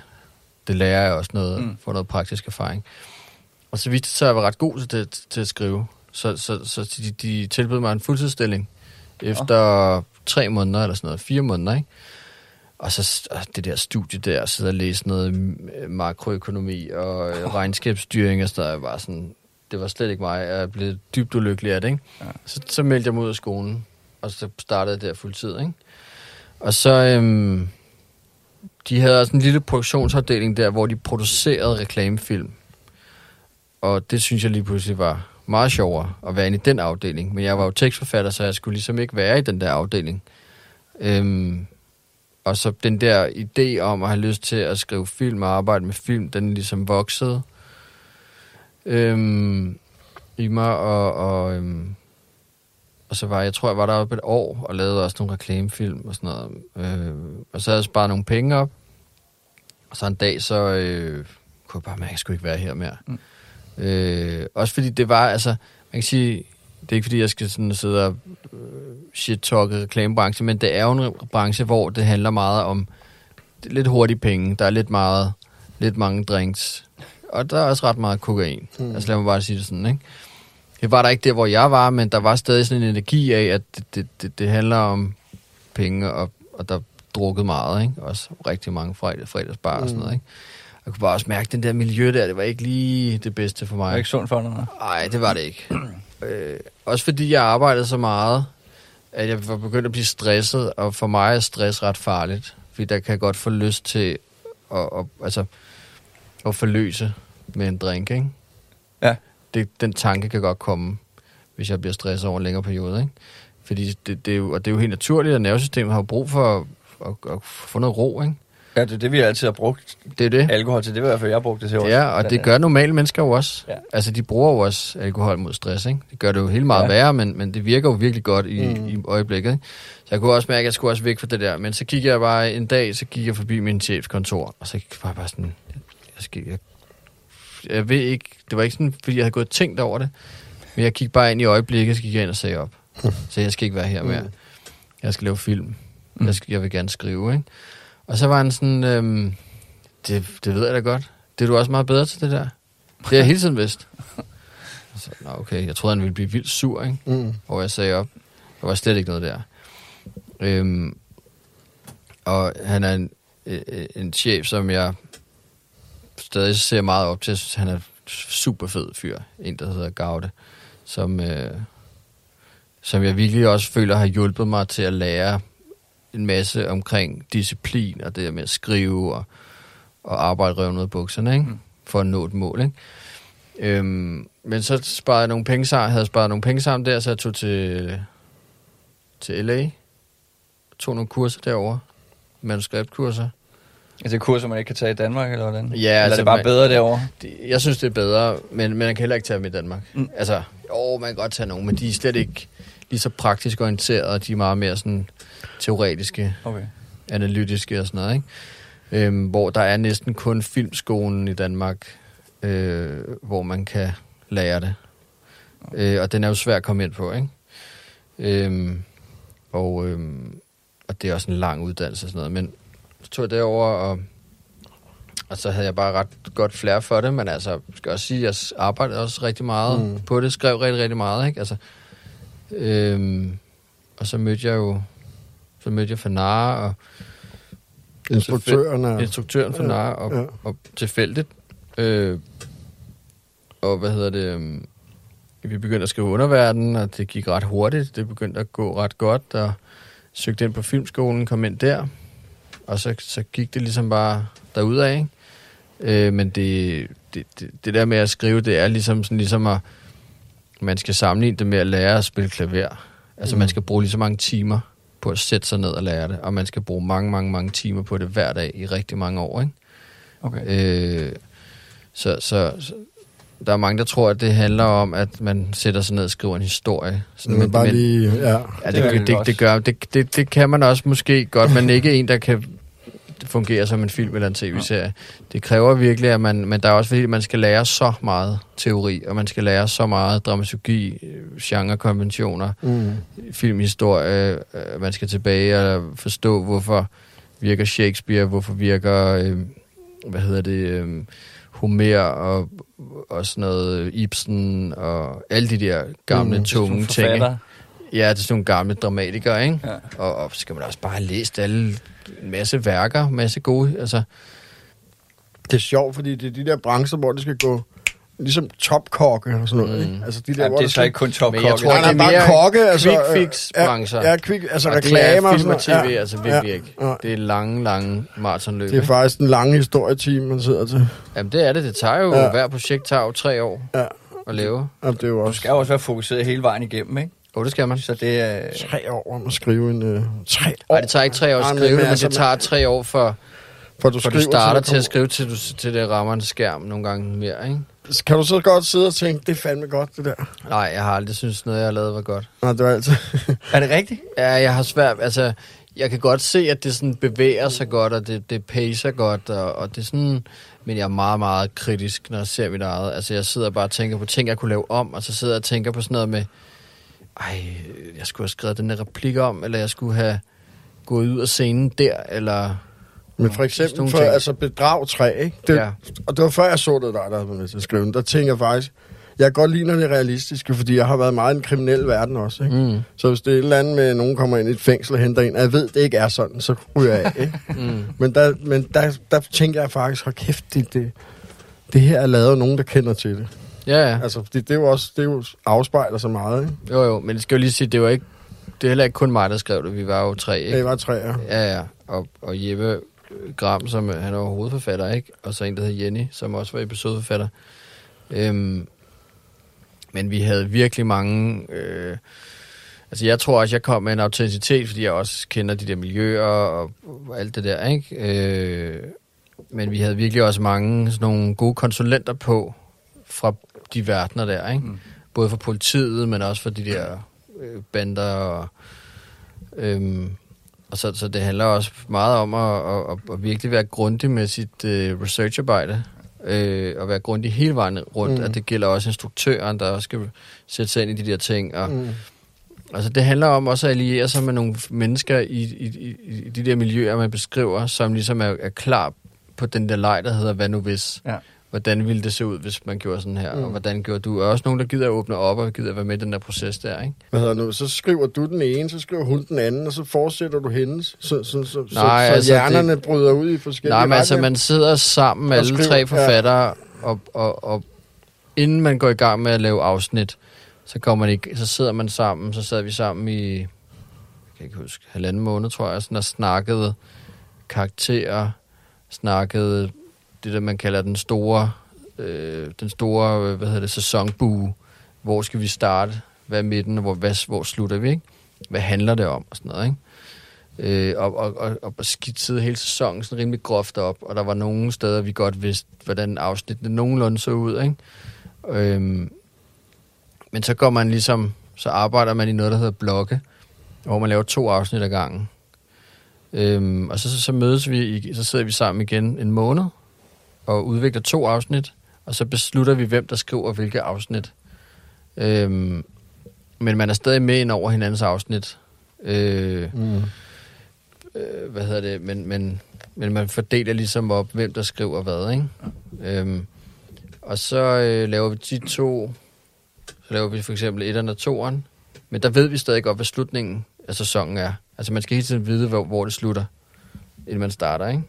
det lærer jeg også noget, Mm. mm. få noget praktisk erfaring. Og så viste det sig, at jeg var ret god til, det, til at skrive. Så, så, så de, de tilbød mig en fuldtidsstilling efter tre måneder eller sådan noget, fire måneder, ikke? Og så og det der studie der, sidde og læse noget øh, makroøkonomi og øh, regnskabsstyring og sådan noget, jeg var sådan, det var slet ikke mig. Jeg blev dybt ulykkelig af det, ikke? Ja. Så, så meldte jeg mig ud af skolen, og så startede jeg der fuldtid, ikke? Og så, øhm, de havde også en lille produktionsafdeling der, hvor de producerede reklamefilm. og det synes jeg lige pludselig var meget sjovere at være inde i den afdeling. Men jeg var jo tekstforfatter, så jeg skulle ligesom ikke være i den der afdeling. Øhm, og så den der idé om at have lyst til at skrive film og arbejde med film, den ligesom voksede øhm, i mig, og, og, øhm, og så var jeg tror, jeg var deroppe et år og lavede også nogle reklamefilm og sådan noget. Øh, og så havde jeg sparet nogle penge op, og så en dag, så øh, kunne jeg bare mærke, at jeg skulle ikke være her mere. Mm. Øh, også fordi det var, altså, man kan sige, det er ikke fordi, jeg skal sådan sidde og øh, shit-talke reklamebranchen, men det er jo en branche, hvor det handler meget om lidt hurtige penge. Der er lidt meget, lidt mange drinks. Og der er også ret meget kokain. Mm. Altså lad mig bare sige det sådan, ikke? Det var der ikke der, hvor jeg var, men der var stadig sådan en energi af, at det, det, det, det handler om penge, og, og der drukket meget, ikke? Også rigtig mange fredag, fredagsbar og sådan noget, ikke? Jeg kunne bare også mærke, at den der miljø der, det var ikke lige det bedste for Det er mig. ikke sundt for dig. Nej, det var det ikke. øh, også fordi jeg arbejdede så meget, at jeg var begyndt at blive stresset, og for mig er stress ret farligt. Fordi der kan jeg godt få lyst til at, at, altså, at forløse med en drink, ikke? Ja. Det, den tanke kan godt komme, hvis jeg bliver stresset over en længere periode, ikke? Fordi det, det, er jo, og det er jo helt naturligt, at nervesystemet har brug for at, at, at få noget ro, ikke? Ja, det er det, vi altid har brugt Det er det. alkohol til. Det var i hvert fald, jeg brugte det til også. Ja, og det gør normale mennesker jo også. Ja. Altså, de bruger jo også alkohol mod stress, ikke? Det gør det jo helt meget Ja. værre, men, men det virker jo virkelig godt i, Mm. i øjeblikket, ikke? Så jeg kunne også mærke, at jeg skulle også væk fra det der. Men så gik jeg bare en dag, så gik jeg forbi min chefs kontor, og så var jeg bare sådan, jeg, skal, jeg, jeg ved ikke, det var ikke sådan, fordi jeg havde gået og tænkt over det, men jeg gik bare ind i øjeblikket, så gik jeg ind og sagde op. Så jeg skal ikke være her mere. Mm. Jeg skal lave film. Mm. Jeg, skal, jeg vil gerne skrive, ikke? Og så var han sådan, øhm, det, det ved jeg da godt. Det er du også meget bedre til, det der. Det har jeg hele tiden vidst. Så, nå, okay, jeg troede, han ville blive vildt sur, ikke? Mm. hvor jeg sagde op. Der var slet ikke noget der. Øhm, og han er en, øh, en chef, som jeg stadig ser meget op til. Han er super fed fyr. En, der hedder Gaude. Som, øh, som jeg virkelig også føler har hjulpet mig til at lære en masse omkring disciplin og det der med at skrive og, og arbejde røven ud af bukserne, ikke? Mm. For at nå et mål, ikke? Øhm, men så sparede jeg nogle penge sammen, havde sparet nogle penge sammen der, så jeg tog til, til LA. Tog nogle kurser derovre. Manuskriptkurser. Altså kurser, man ikke kan tage i Danmark, eller hvordan? Ja, eller er altså, det bare man- bedre derovre? Det, jeg synes, det er bedre, men, men man kan heller ikke tage dem i Danmark. Mm. Altså, jo, man kan godt tage nogle, men de er slet ikke lige så praktisk orienteret, de er meget mere sådan teoretiske, Okay. analytiske og sådan noget, ikke? Øhm, hvor der er næsten kun filmskolen i Danmark, øh, hvor man kan lære det. Øh, og den er jo svær at komme ind på, ikke? Øhm, og, øhm, og det er også en lang uddannelse og sådan noget. Men så tog jeg derover og, og så havde jeg bare ret godt flere for det, men altså, skal også sige, at jeg arbejdede også rigtig meget Mm. på det, skrev rigtig, rigtig meget, ikke? Altså, øhm, og så mødte jeg jo, så mødte jeg Fanara og Instruktøren er... instruktøren for Ja, og, ja. ja. og tilfældigt. Øh, og hvad hedder det? Øh, vi begyndte at skrive underverden, og det gik ret hurtigt. Det begyndte at gå ret godt, og søgte ind på filmskolen, kom ind der. Og så, så gik det ligesom bare derudad, ikke? Øh, men det, det, det, det der med at skrive, det er ligesom, sådan, ligesom at man skal sammenligne det med at lære at spille klaver. Altså Mm. man skal bruge lige så mange timer på at sætte sig ned og lære det, og man skal bruge mange, mange, mange timer på det hver dag i rigtig mange år, ikke? okay. Øh, så, så, så der er mange, der tror, at det handler om, at man sætter sig ned og skriver en historie. Sådan, Men bare lige... Ja. Ja, Det det, det, det, gør, det, det, det kan man også måske godt, men ikke en, der kan fungere som en film eller en tv-serie. Det kræver virkelig, at man, men der er også fordi, man skal lære så meget teori, og man skal lære så meget dramaturgi, øh, genrekonventioner, Mm. filmhistorie, øh, man skal tilbage og forstå, hvorfor virker Shakespeare, hvorfor virker, øh, hvad hedder det, øh, Homer og, og sådan noget, Ibsen og alle de der gamle, Mm. tunge ting. forfatter. Ja, det er sådan nogle gamle dramatikere, ikke? Ja. Og, og så skal man også bare have læst alle en masse værker, en masse gode, altså, Det er sjovt, fordi det er de der brancher, hvor det skal gå ligesom topkokke og sådan noget. Mm. Ikke? Altså de der, Ja, det er så ikke kun top Men jeg tror, Nej, nej, det er bare mere kokke, altså, quick øh, fix ja, brancher. Ja, quick, altså og reklamer. det er film og tv, noget. altså virkelig Ja, ikke. ja. Det er lange, lange maratonløb. Det er faktisk en lang historietime, man sidder til. Jamen det er det. Det tager jo, Ja. hver projekt tager jo tre år Ja. at lave. Og det er jo Du også skal jo også være fokuseret hele vejen igennem, ikke? Jo, det skal man. Så det er... tre år om at skrive en... Øh, tre år? Nej, det tager ikke tre år at skrive men det, men altså, det tager tre år for, for du, for du starter det til at skrive, til, du, til det rammer en skærm nogle gange mere, ikke? Kan du så godt sidde og tænke, det er fandme godt, det der? Nej, jeg har aldrig syntes, noget, jeg har lavet var godt. Nej, det var altid... Er det rigtigt? Ja, jeg har svært, altså, jeg kan godt se, at det sådan bevæger sig godt, og det, det pacer godt, og, og det er sådan, men jeg er meget, meget kritisk, når jeg ser mit eget. Altså, jeg sidder bare og tænker på ting, jeg kunne lave om, og så sidder jeg og tænker på sådan noget med, ej, jeg skulle have skrevet den der replik om, eller jeg skulle have gået ud af scenen der, eller... Men for eksempel for altså bedrag 3, ikke? Det, Ja. Og det var før jeg så det, der, der havde været med til at skrive den. Der tænker jeg faktisk, jeg kan godt lide, når det er realistiske, fordi jeg har været meget i den kriminelle verden også, ikke? Mm. Så hvis det er et eller andet med, at nogen kommer ind i et fængsel og henter en, og jeg ved, det ikke er sådan, så ryger jeg af, ikke? Mm. Men der, men der, der tænker jeg faktisk, hold kæft, det, det, det her er lavet af nogen, der kender til det. Ja, ja. Altså, det, det er jo også, det er jo afspejler så meget, ikke? Jo, jo, men det skal jo lige sige, det var ikke, det er heller ikke kun mig, der skrev det. Vi var jo tre, ikke? Det var træer. Ja, ja. Og, og Jeppe Gram, som øh, han er hovedforfatter, ikke? Og så en, der hedder Jenny, som også var episodeforfatter. Øhm, men vi havde virkelig mange... Øh, altså, jeg tror også, jeg kom med en autenticitet, fordi jeg også kender de der miljøer og, og alt det der, ikke? Øh, men vi havde virkelig også mange sådan nogle gode konsulenter på fra de verdener der, ikke? Mm. Både for politiet, men også for de der øh, bander og... Øhm, og så, så det handler også meget om at, at, at, virkelig være grundig med sit øh, researcharbejde. Øh, og være grundig hele vejen rundt. Mm. At det gælder også instruktøren, der også skal sætte sig ind i de der ting. Og. Mm. Altså det handler om også at alliere sig med nogle mennesker i, i, i, i de der miljøer, man beskriver, som ligesom er, er klar på den der leg, der hedder Hvad nu hvis? Ja. Hvordan ville det se ud, hvis man gjorde sådan her? Mm. Og hvordan gjorde du? Og også nogen, der gider at åbne op og gider at være med i den der proces der, ikke? Hvad hedder nu? Så skriver du den ene, så skriver hun den anden, og så fortsætter du hendes, så, så, så, Nej, så, så altså, hjernerne det... bryder ud i forskellige Nej, men altså, retninger. man sidder sammen med alle skriver- tre forfattere, og, og, og inden man går i gang med at lave afsnit, så, går man ikke, så sidder man sammen, så sad vi sammen i, jeg kan ikke huske, halvanden måned, tror jeg, sådan, og snakkede karakterer, snakkede det, der man kalder den store, øh, den store, øh, hvad hedder det, sæsonbue. Hvor skal vi starte? Hvad er midten, hvor, hvad, hvor slutter vi, ikke? Hvad handler det om, og sådan noget, ikke? Øh, og, og, og, og skitsede hele sæsonen sådan rimelig groft op, og der var nogle steder, vi godt vidste, hvordan afsnittene nogenlunde så ud, ikke? Øhm, men så går man ligesom, så arbejder man i noget, der hedder blokke, hvor man laver to afsnit ad gangen. Øhm, og så, så, så mødes vi, i, så sidder vi sammen igen en måned, og udvikler to afsnit, og så beslutter vi, hvem der skriver hvilke afsnit. Øhm, men man er stadig med ind over hinandens afsnit. Øh, Mm. øh, hvad hedder det, men, men, men man fordeler ligesom op, hvem der skriver hvad, ikke? Øhm, og så øh, laver vi de to, så laver vi for eksempel etteren og toeren, men der ved vi stadig godt, hvad slutningen af sæsonen er. Altså man skal hele tiden vide, hvor, hvor det slutter, inden man starter, ikke?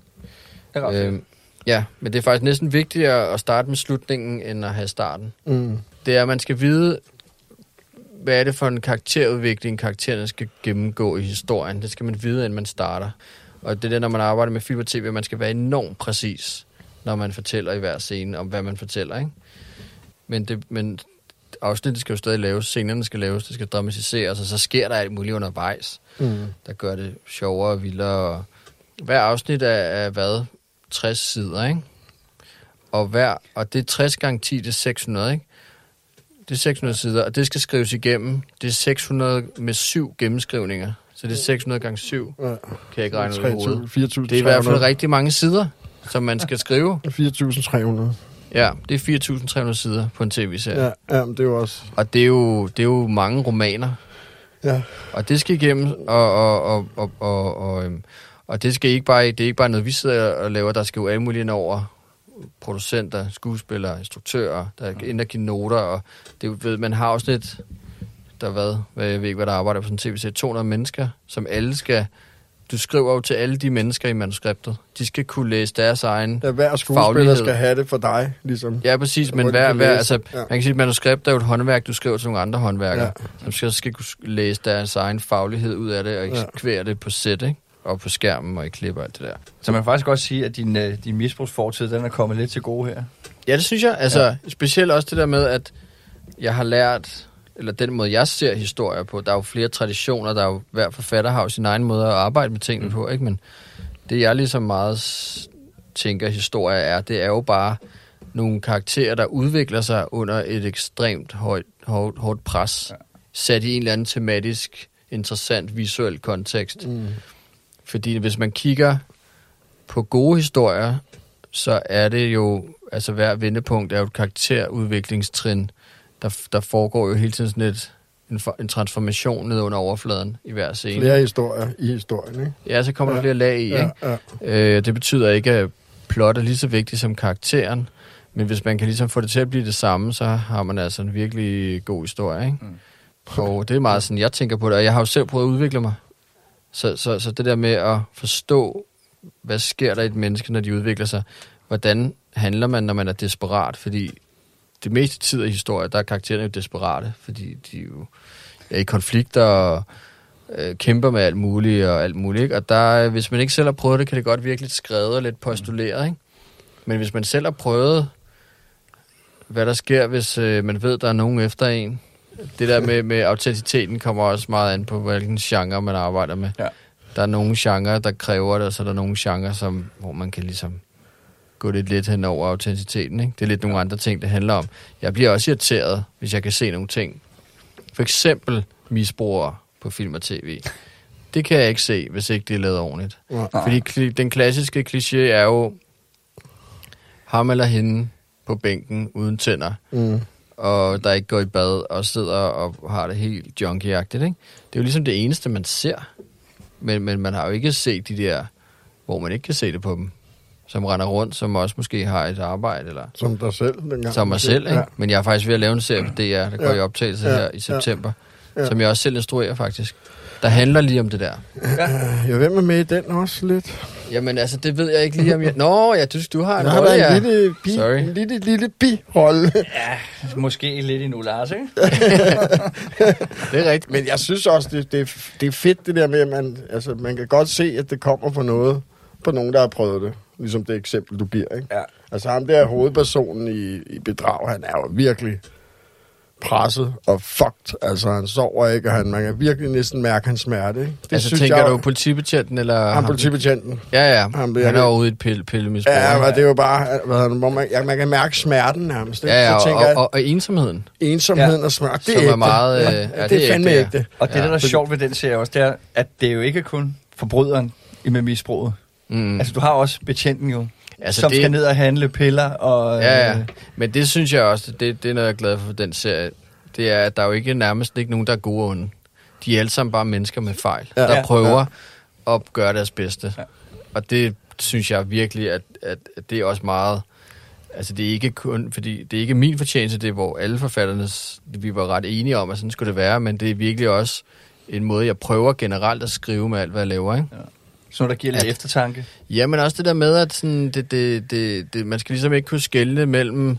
Det er. Øhm, ja, men det er faktisk næsten vigtigere at starte med slutningen, end at have starten. Mm. Det er, at man skal vide, hvad er det for en karakterudvikling, karaktererne skal gennemgå i historien. Det skal man vide, inden man starter. Og det er det, når man arbejder med film og tv, at man skal være enormt præcis, når man fortæller i hver scene om, hvad man fortæller. Ikke? Men, det, men afsnittet skal jo stadig laves, scenerne skal laves, det skal dramatiseres, og så sker der alt muligt undervejs, Mm. der gør det sjovere og vildere. Hver afsnit er, er hvad? 60 sider, ikke? Og, hver, og det er 60 gange 10, det er 600, ikke? Det er 600 sider, og det skal skrives igennem. Det er 600 med syv gennemskrivninger. Så det er 600 gange 7, Ja. kan jeg ikke regne ud i hovedet. 4.300. Det er i hvert fald rigtig mange sider, som man skal skrive. 4.300. Ja, det er 4.300 sider på en tv-serie. Ja. Ja, men det er jo også... Og det er, jo, det er jo mange romaner. Ja. Og det skal igennem, og, og, og, og, og, og, øhm, og det, skal ikke bare, det er ikke bare noget, vi sidder og laver. Der skal jo alle mulige over producenter, skuespillere, instruktører, der er ind og give noter. Og det, ved, man har også lidt, der hvad, hvad, jeg ved ikke, hvad der arbejder på sådan en tv-serie, 200 mennesker, som alle skal du skriver jo til alle de mennesker i manuskriptet. De skal kunne læse deres egen... Ja, hver skuespiller Faglighed. skal have det for dig, ligesom. Ja, præcis, men hver, hver, altså, Ja. man kan sige, at manuskript er jo et håndværk, du skriver til nogle andre håndværkere, Ja. ja. som skal, skal kunne læse deres egen faglighed ud af det, og Ja. eksekvere det på sæt, ikke? Og på skærmen og i klip og alt det der. Så man kan faktisk godt sige, at din, øh, din misbrugsfortid, den er kommet lidt til gode her. Ja, det synes jeg. Altså, ja. specielt også det der med, at jeg har lært, eller den måde, jeg ser historier på, der er jo flere traditioner, der er jo, hver forfatter har jo sin egen måde at arbejde med tingene mm. på, ikke? Men det, jeg ligesom meget tænker historie er, det er jo bare nogle karakterer, der udvikler sig under et ekstremt højt, hårdt, hårdt pres, ja. sat i en eller anden tematisk, interessant, visuel kontekst. Mm. Fordi hvis man kigger på gode historier, så er det jo, altså hver vendepunkt er jo et karakterudviklingstrin, der, der foregår jo hele tiden sådan et, en, for- en transformation ned under overfladen i hver scene. Flere historier i historien, ikke? Ja, så kommer ja. der flere lag i, Ja, ikke? ja. Øh, det betyder ikke, at plot er lige så vigtigt som karakteren, men hvis man kan ligesom få det til at blive det samme, så har man altså en virkelig god historie, ikke? Mm. Og det er meget sådan, jeg tænker på det, og jeg har jo selv prøvet at udvikle mig. Så, så, så det der med at forstå, hvad sker der i et menneske, når de udvikler sig, hvordan handler man, når man er desperat, fordi det meste tid i historien, der er karaktererne jo desperate, fordi de jo er i konflikter og øh, kæmper med alt muligt og alt muligt. Ikke? Og der, hvis man ikke selv har prøvet det, kan det godt virke lidt skrevet og lidt postuleret. Ikke? Men hvis man selv har prøvet, hvad der sker, hvis øh, man ved, der er nogen efter en, det der med, med autenticiteten kommer også meget an på, hvilken genre man arbejder med. Ja. Der er nogle genrer, der kræver det, og så er der nogle genrer, som, hvor man kan ligesom gå lidt let hen over autenticiteten. Ikke? Det er lidt nogle andre ting, det handler om. Jeg bliver også irriteret, hvis jeg kan se nogle ting. For eksempel misbrugere på film og tv. Det kan jeg ikke se, hvis ikke det er lavet ordentligt. Ja. Fordi den klassiske kliché er jo ham eller hende på bænken uden tænder, Mm. Og der ikke går i bad og sidder og har det helt junkie-agtigt. Ikke? Det er jo ligesom det eneste, man ser. Men, men man har jo ikke set de der, hvor man ikke kan se det på dem. Som render rundt, som også måske har et arbejde, eller Som dig selv dengang. som mig selv. Ikke? Ja. Men jeg er faktisk ved at lave en serie på DR, der går Ja. i optagelse Ja. her i september, Ja. som jeg også selv instruerer faktisk. Der handler lige om det der. Ja, hvem er med i den også lidt? Jamen altså, det ved jeg ikke lige om jeg... Nå, ja, du, du har en rolle, ja. en lille, bi, Sorry. en lille, lille birolle. Måske lidt i nu, Lars, ikke? Det er rigtigt. Men jeg synes også, det, det, er- det er fedt det der med, at man, altså, man kan godt se, at det kommer på noget, på nogen, der har prøvet det. Ligesom det eksempel, du giver, ikke? Ja. Altså ham der hovedpersonen i, i bedrag, han er jo virkelig presset og fucked. Altså han sover ikke, og han, man kan virkelig næsten mærke hans smerte. Ikke? Det altså, tænker du politibetjenten, eller... ham politibetjenten. Ja, ja. Han, bliver han er jo ude i et pille, pillemisbrug. Ja, ikke? men det er jo bare, hvad hvor man, ja, man kan mærke smerten nærmest. Ikke? ja, ja Så og, jeg, og, og, og ensomheden. ensomheden og smerte, det som er er ægte. meget, øh, ja, ja, det, det er er fandme ægte, ja. ægte. Og det, Ja. der er sjovt ved den serie også, det er, at det er jo ikke kun forbryderen med misbruget. Mm. Altså, du har også betjenten jo, Altså, som det- skal ned og handle piller. Og, Ja, ja. øh, Men det synes jeg også, det, det er noget, jeg er glad for den serie. Det er, at der er jo ikke nærmest ikke nogen, der er gode og onde. De er alle sammen bare mennesker med fejl, Ja. ja. der Ja. prøver ja. at gøre deres bedste. Ja. Ja. Og det synes jeg virkelig, at, at, at det er også meget... Altså, det er ikke kun... Fordi det er ikke min fortjeneste, det er, hvor alle forfatterne... Vi var ret enige om, at sådan skulle det være, men det er virkelig også en måde, jeg prøver generelt at skrive med alt, hvad jeg laver, ikke? Så der giver lidt At- eftertanke. Ja, men også det der med, at sådan, det, det, det, det, man skal ligesom ikke kunne skelne mellem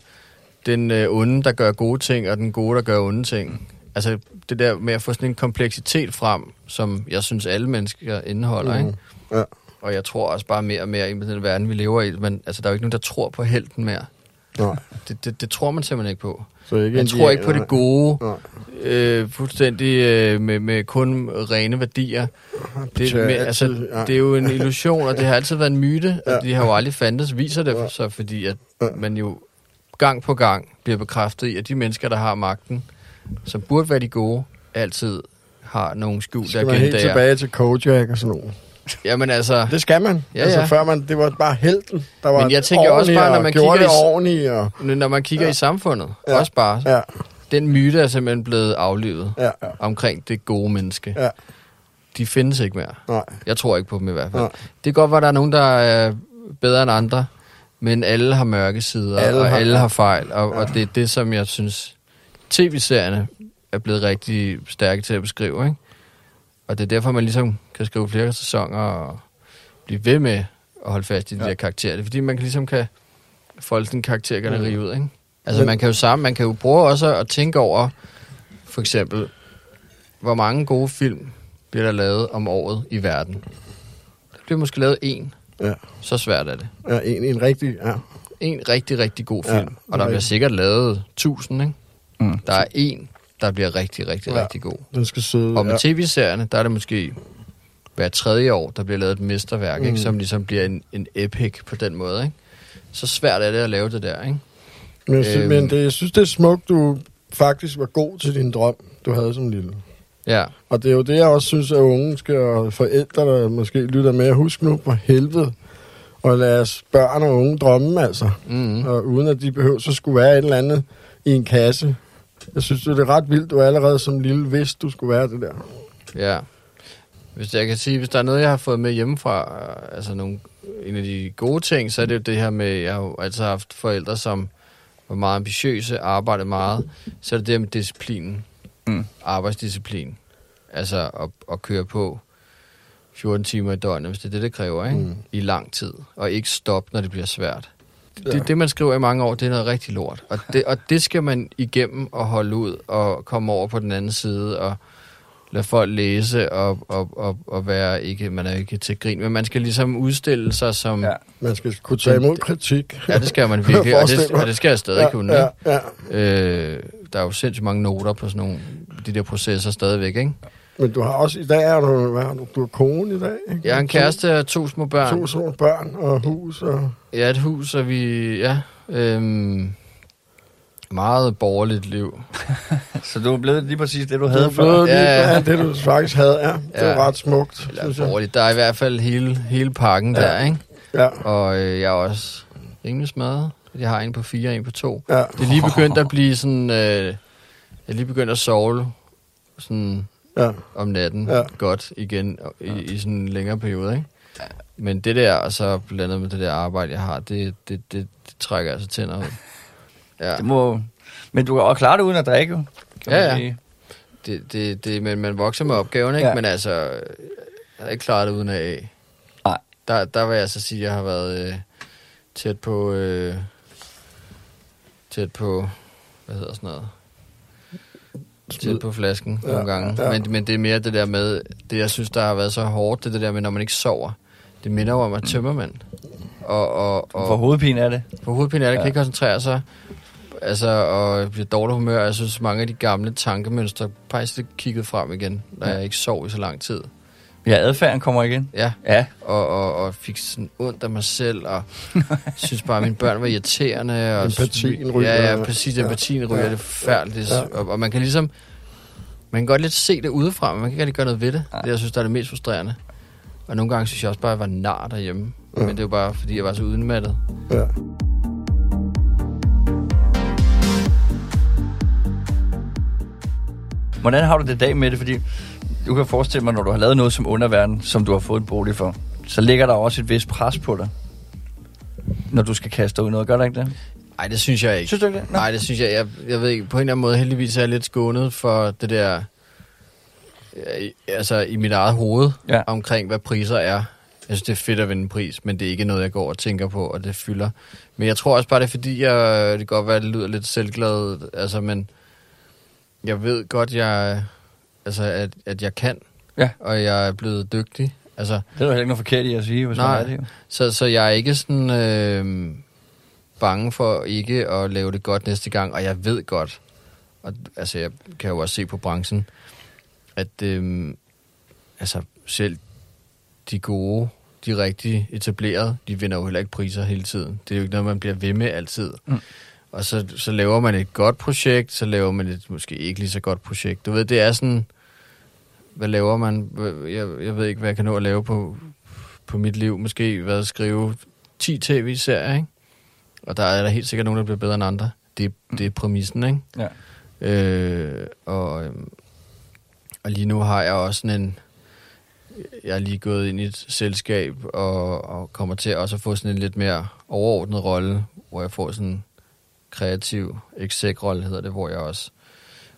den øh, onde, der gør gode ting, og den gode, der gør onde ting. Altså det der med at få sådan en kompleksitet frem, som jeg synes, alle mennesker indeholder. Mm. Ikke? Ja. Og jeg tror også bare mere og mere i den verden, vi lever i. Men altså, der er jo ikke nogen, der tror på helten mere. Nej, Det, det, det tror man simpelthen ikke på. så ikke Man tror ikke på det gode, Nej. øh, fuldstændig øh, med, med kun rene værdier. Det, med, altså, det er jo en illusion, og det har altid været en myte, og de har jo aldrig fandtes, viser det så, fordi at man jo gang på gang bliver bekræftet i, at de mennesker, der har magten, som burde være de gode, altid har nogle skjulte Skal man helt agendaer. tilbage til Kojak og sådan noget. Jamen altså, Det skal man. Ja, altså ja. før man, det var bare helten, der var Men jeg tænker også bare, når man kigger i- ordentligt. Og, når man kigger Ja. i samfundet, Ja. også bare, ja, den myte er simpelthen blevet aflivet ja, ja, omkring det gode menneske. Ja. De findes ikke mere. nej. Jeg tror ikke på dem i hvert fald. Nej. Det kan godt være, at der er nogen, der er bedre end andre, men alle har mørke sider, Alle og har- alle har fejl. Og, Ja. og det er det, som jeg synes, tv-serierne er blevet rigtig stærke til at beskrive. Ikke? Og det er derfor, man ligesom kan skrive flere sæsoner og blive ved med at holde fast i de Ja. ja. der karakterer. Det er fordi, man kan ligesom kan folde sådan en karaktergalleri Mm. ud, ikke? Altså, Men- man kan jo sammen, man kan jo prøve også at tænke over, for eksempel, hvor mange gode film bliver der lavet om året i verden. Der bliver måske lavet en. Ja. Så svært er det. Ja, en, en rigtig... Ja. En rigtig, rigtig god Ja, film. er og der bliver rigtigt. sikkert lavet tusind, ikke? Mm. Der er en, der bliver rigtig, rigtig, Ja. rigtig god. Den skal sidde... Og med ja. tv-serierne, der er det måske hver tredje år, der bliver lavet et mesterværk, mm. Mm. ikke? som ligesom bliver en, en epic på den måde. Ikke? Så svært er det at lave det der. Ikke? Men, jeg synes, Øhm. men det, jeg synes, det er smukt, du faktisk var god til din drøm, du havde som lille. Ja, Og det er jo det, jeg også synes, at unge skal, og forældre, der måske lytter med, husk nu på helvede, og lad os børn og unge drømme, altså. mm. Og uden at de behøver, så skulle være et eller andet i en kasse. Jeg synes, det er ret vildt, du allerede som lille vidste, du skulle være det der. ja. Hvis jeg kan sige, hvis der er noget, jeg har fået med hjemmefra, øh, altså nogle, en af de gode ting, så er det jo det her med, jeg har jo altid haft forældre, som var meget ambitiøse, arbejdede meget, så er det det her med disciplinen. Mm. Arbejdsdisciplin. Altså at, at køre på 14 timer i døgnet, hvis det er det, det kræver, ikke? Mm. i lang tid, og ikke stoppe, når det bliver svært. Ja. Det, det, man skriver i mange år, det er noget rigtig lort. Og det, og det skal man igennem og holde ud, og komme over på den anden side, og lade folk læse, og, og, og, og være ikke, man er ikke til grin, men man skal ligesom udstille sig som, Ja. Man skal kunne tage imod kritik. ja det skal man virkelig, og det, og det skal jeg stadig ja, kunne. ja, ikke? ja. Øh, der er jo sindssygt mange noter på sådan nogle, de der processer stadigvæk, ikke? Men du har også, i dag er du, hvad har du, du er kone i dag, ikke? Jeg har en kæreste og to små børn. To, små børn og hus og... Ja, et hus, og vi, ja, øhm, meget borgerligt liv. Så du er blevet lige præcis det, du Det havde er før. lige, Ja, ja. ja, det du faktisk havde, ja. Det er Ja. ret smukt, Eller synes jeg. borgerligt. Der er i hvert fald hele, hele pakken Ja. ja. der, ikke? Ja, Og øh, jeg er også rimelig smadret. Jeg har en på fire en på to. ja. Det er lige begyndt at blive sådan... Øh, jeg er lige begyndt at sove sådan ja. om natten Ja. ja. godt igen i, i sådan en længere periode, ikke? Men det der, og så blandet med det der arbejde, jeg har, det, det, det, det trækker altså tænder ud. Ja, Det må... Men du kan også klare det uden at drikke, jo. Kan Ja, ja. sige. det, det, det, men man vokser med opgaven, ikke? Ja. Ja. Men altså, jeg har ikke klaret det uden af. Nej. Der, der vil jeg så sige, at jeg har været øh, tæt på... Øh, tæt på... Hvad hedder sådan noget? Tæt på flasken Ja, nogle gange. ja. Men, men det er mere det der med... Det, jeg synes, der har været så hårdt, det er det der med, når man ikke sover. Det minder jo om at tømmermand. Og, og, og For hovedpine er det. for hovedpine er det, Ja. kan ikke koncentrere sig. Altså, og bliver dårlig humør. Jeg synes, mange af de gamle tankemønstre faktisk lidt kigget frem igen, når Ja. jeg ikke sov i så lang tid. Ja, adfærden kommer igen. Ja, Ja. og, og, og fik sådan ondt af mig selv, og synes bare, at mine børn var irriterende. Og Empatien ryger. Ja, ja, præcis. Empatien ryger. Ja. Det er forfærdeligt. Ja. Og, og man kan ligesom... Man kan godt lidt se det udefra, men man kan ikke rigtig gøre noget ved det. Nej. Det, jeg synes, der er det mest frustrerende. Og nogle gange synes jeg også bare, at jeg var nar derhjemme. Ja. Men det er jo bare, fordi jeg var så udmattet. ja. Hvordan har du det i dag med det? Fordi du kan forestille mig, når du har lavet noget som underverden, som du har fået en bolig for, så ligger der også et vist pres på dig, når du skal kaste dig ud noget. Gør der ikke det? Nej, det synes jeg ikke. Synes du ikke det? Nå. Nej, det synes jeg, jeg, jeg ved ikke, på en eller anden måde heldigvis er jeg lidt skånet for det der, øh, altså i mit eget hoved, Ja. omkring hvad priser er. Jeg synes, det er fedt at vinde en pris, men det er ikke noget, jeg går og tænker på, og det fylder. Men jeg tror også bare, det er fordi, jeg, det kan godt være, at det lyder lidt selvglad, altså, men jeg ved godt, jeg, altså, at, at jeg kan, Ja. og jeg er blevet dygtig. Altså, Det er der heller ikke noget forkert i at sige, hvis Nej. man er det. jo. så, så jeg er ikke sådan øh, bange for ikke at lave det godt næste gang, og jeg ved godt, og altså jeg kan jo også se på branchen, at øh, altså selv de gode, de rigtig etablerede, de vinder jo heller ikke priser hele tiden. Det er jo ikke noget, man bliver ved med altid. Mm. Og så, så laver man et godt projekt, så laver man et måske ikke lige så godt projekt. Du ved, det er sådan, hvad laver man? Jeg, jeg ved ikke, hvad jeg kan nå at lave på, på mit liv. Måske hvad skrive 10 tv-serier, ikke? Og der er der helt sikkert nogen, der bliver bedre end andre. Det, det er præmissen, ikke? Ja. Øh, og, øhm, og lige nu har jeg også sådan en... Jeg er lige gået ind i et selskab, og, og kommer til også at få sådan en lidt mere overordnet rolle, hvor jeg får sådan kreativ exec-rolle, hedder det, hvor jeg også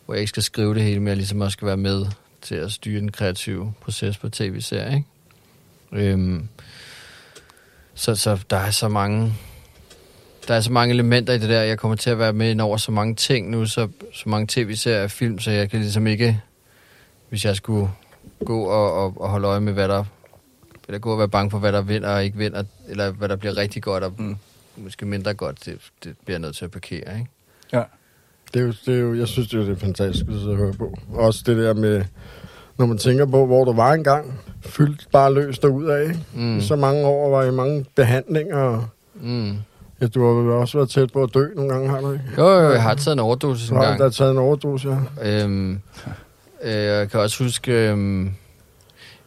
hvor jeg ikke skal skrive det hele, men jeg ligesom også skal være med til at styre den kreative proces på tv-serier, ikke? Øhm, så, så der er så mange der er så mange elementer i det der. Jeg kommer til at være med ind over så mange ting nu, så, så mange tv-serier og film, så jeg kan ligesom ikke, hvis jeg skulle gå og, og, og holde øje med, hvad der eller gå og være bange for, hvad der vinder og ikke vinder, eller hvad der bliver rigtig godt og mm måske mindre godt, det, det bliver jeg nødt til at parkere, ikke? Ja. Det er jo, det er jo, jeg synes, det er, det er fantastisk at sidde og høre på. Også det der med, når man tænker på, hvor du var engang, fyldt bare løs derud af. Mm. I så mange år var i mange behandlinger. Mm. Ja, du har vel også været tæt på at dø nogle gange, har du ikke? Jo, jo, jeg har taget en overdosis Du en har gang. der taget en overdosis, ja. Øhm, øh, jeg kan også huske, øhm,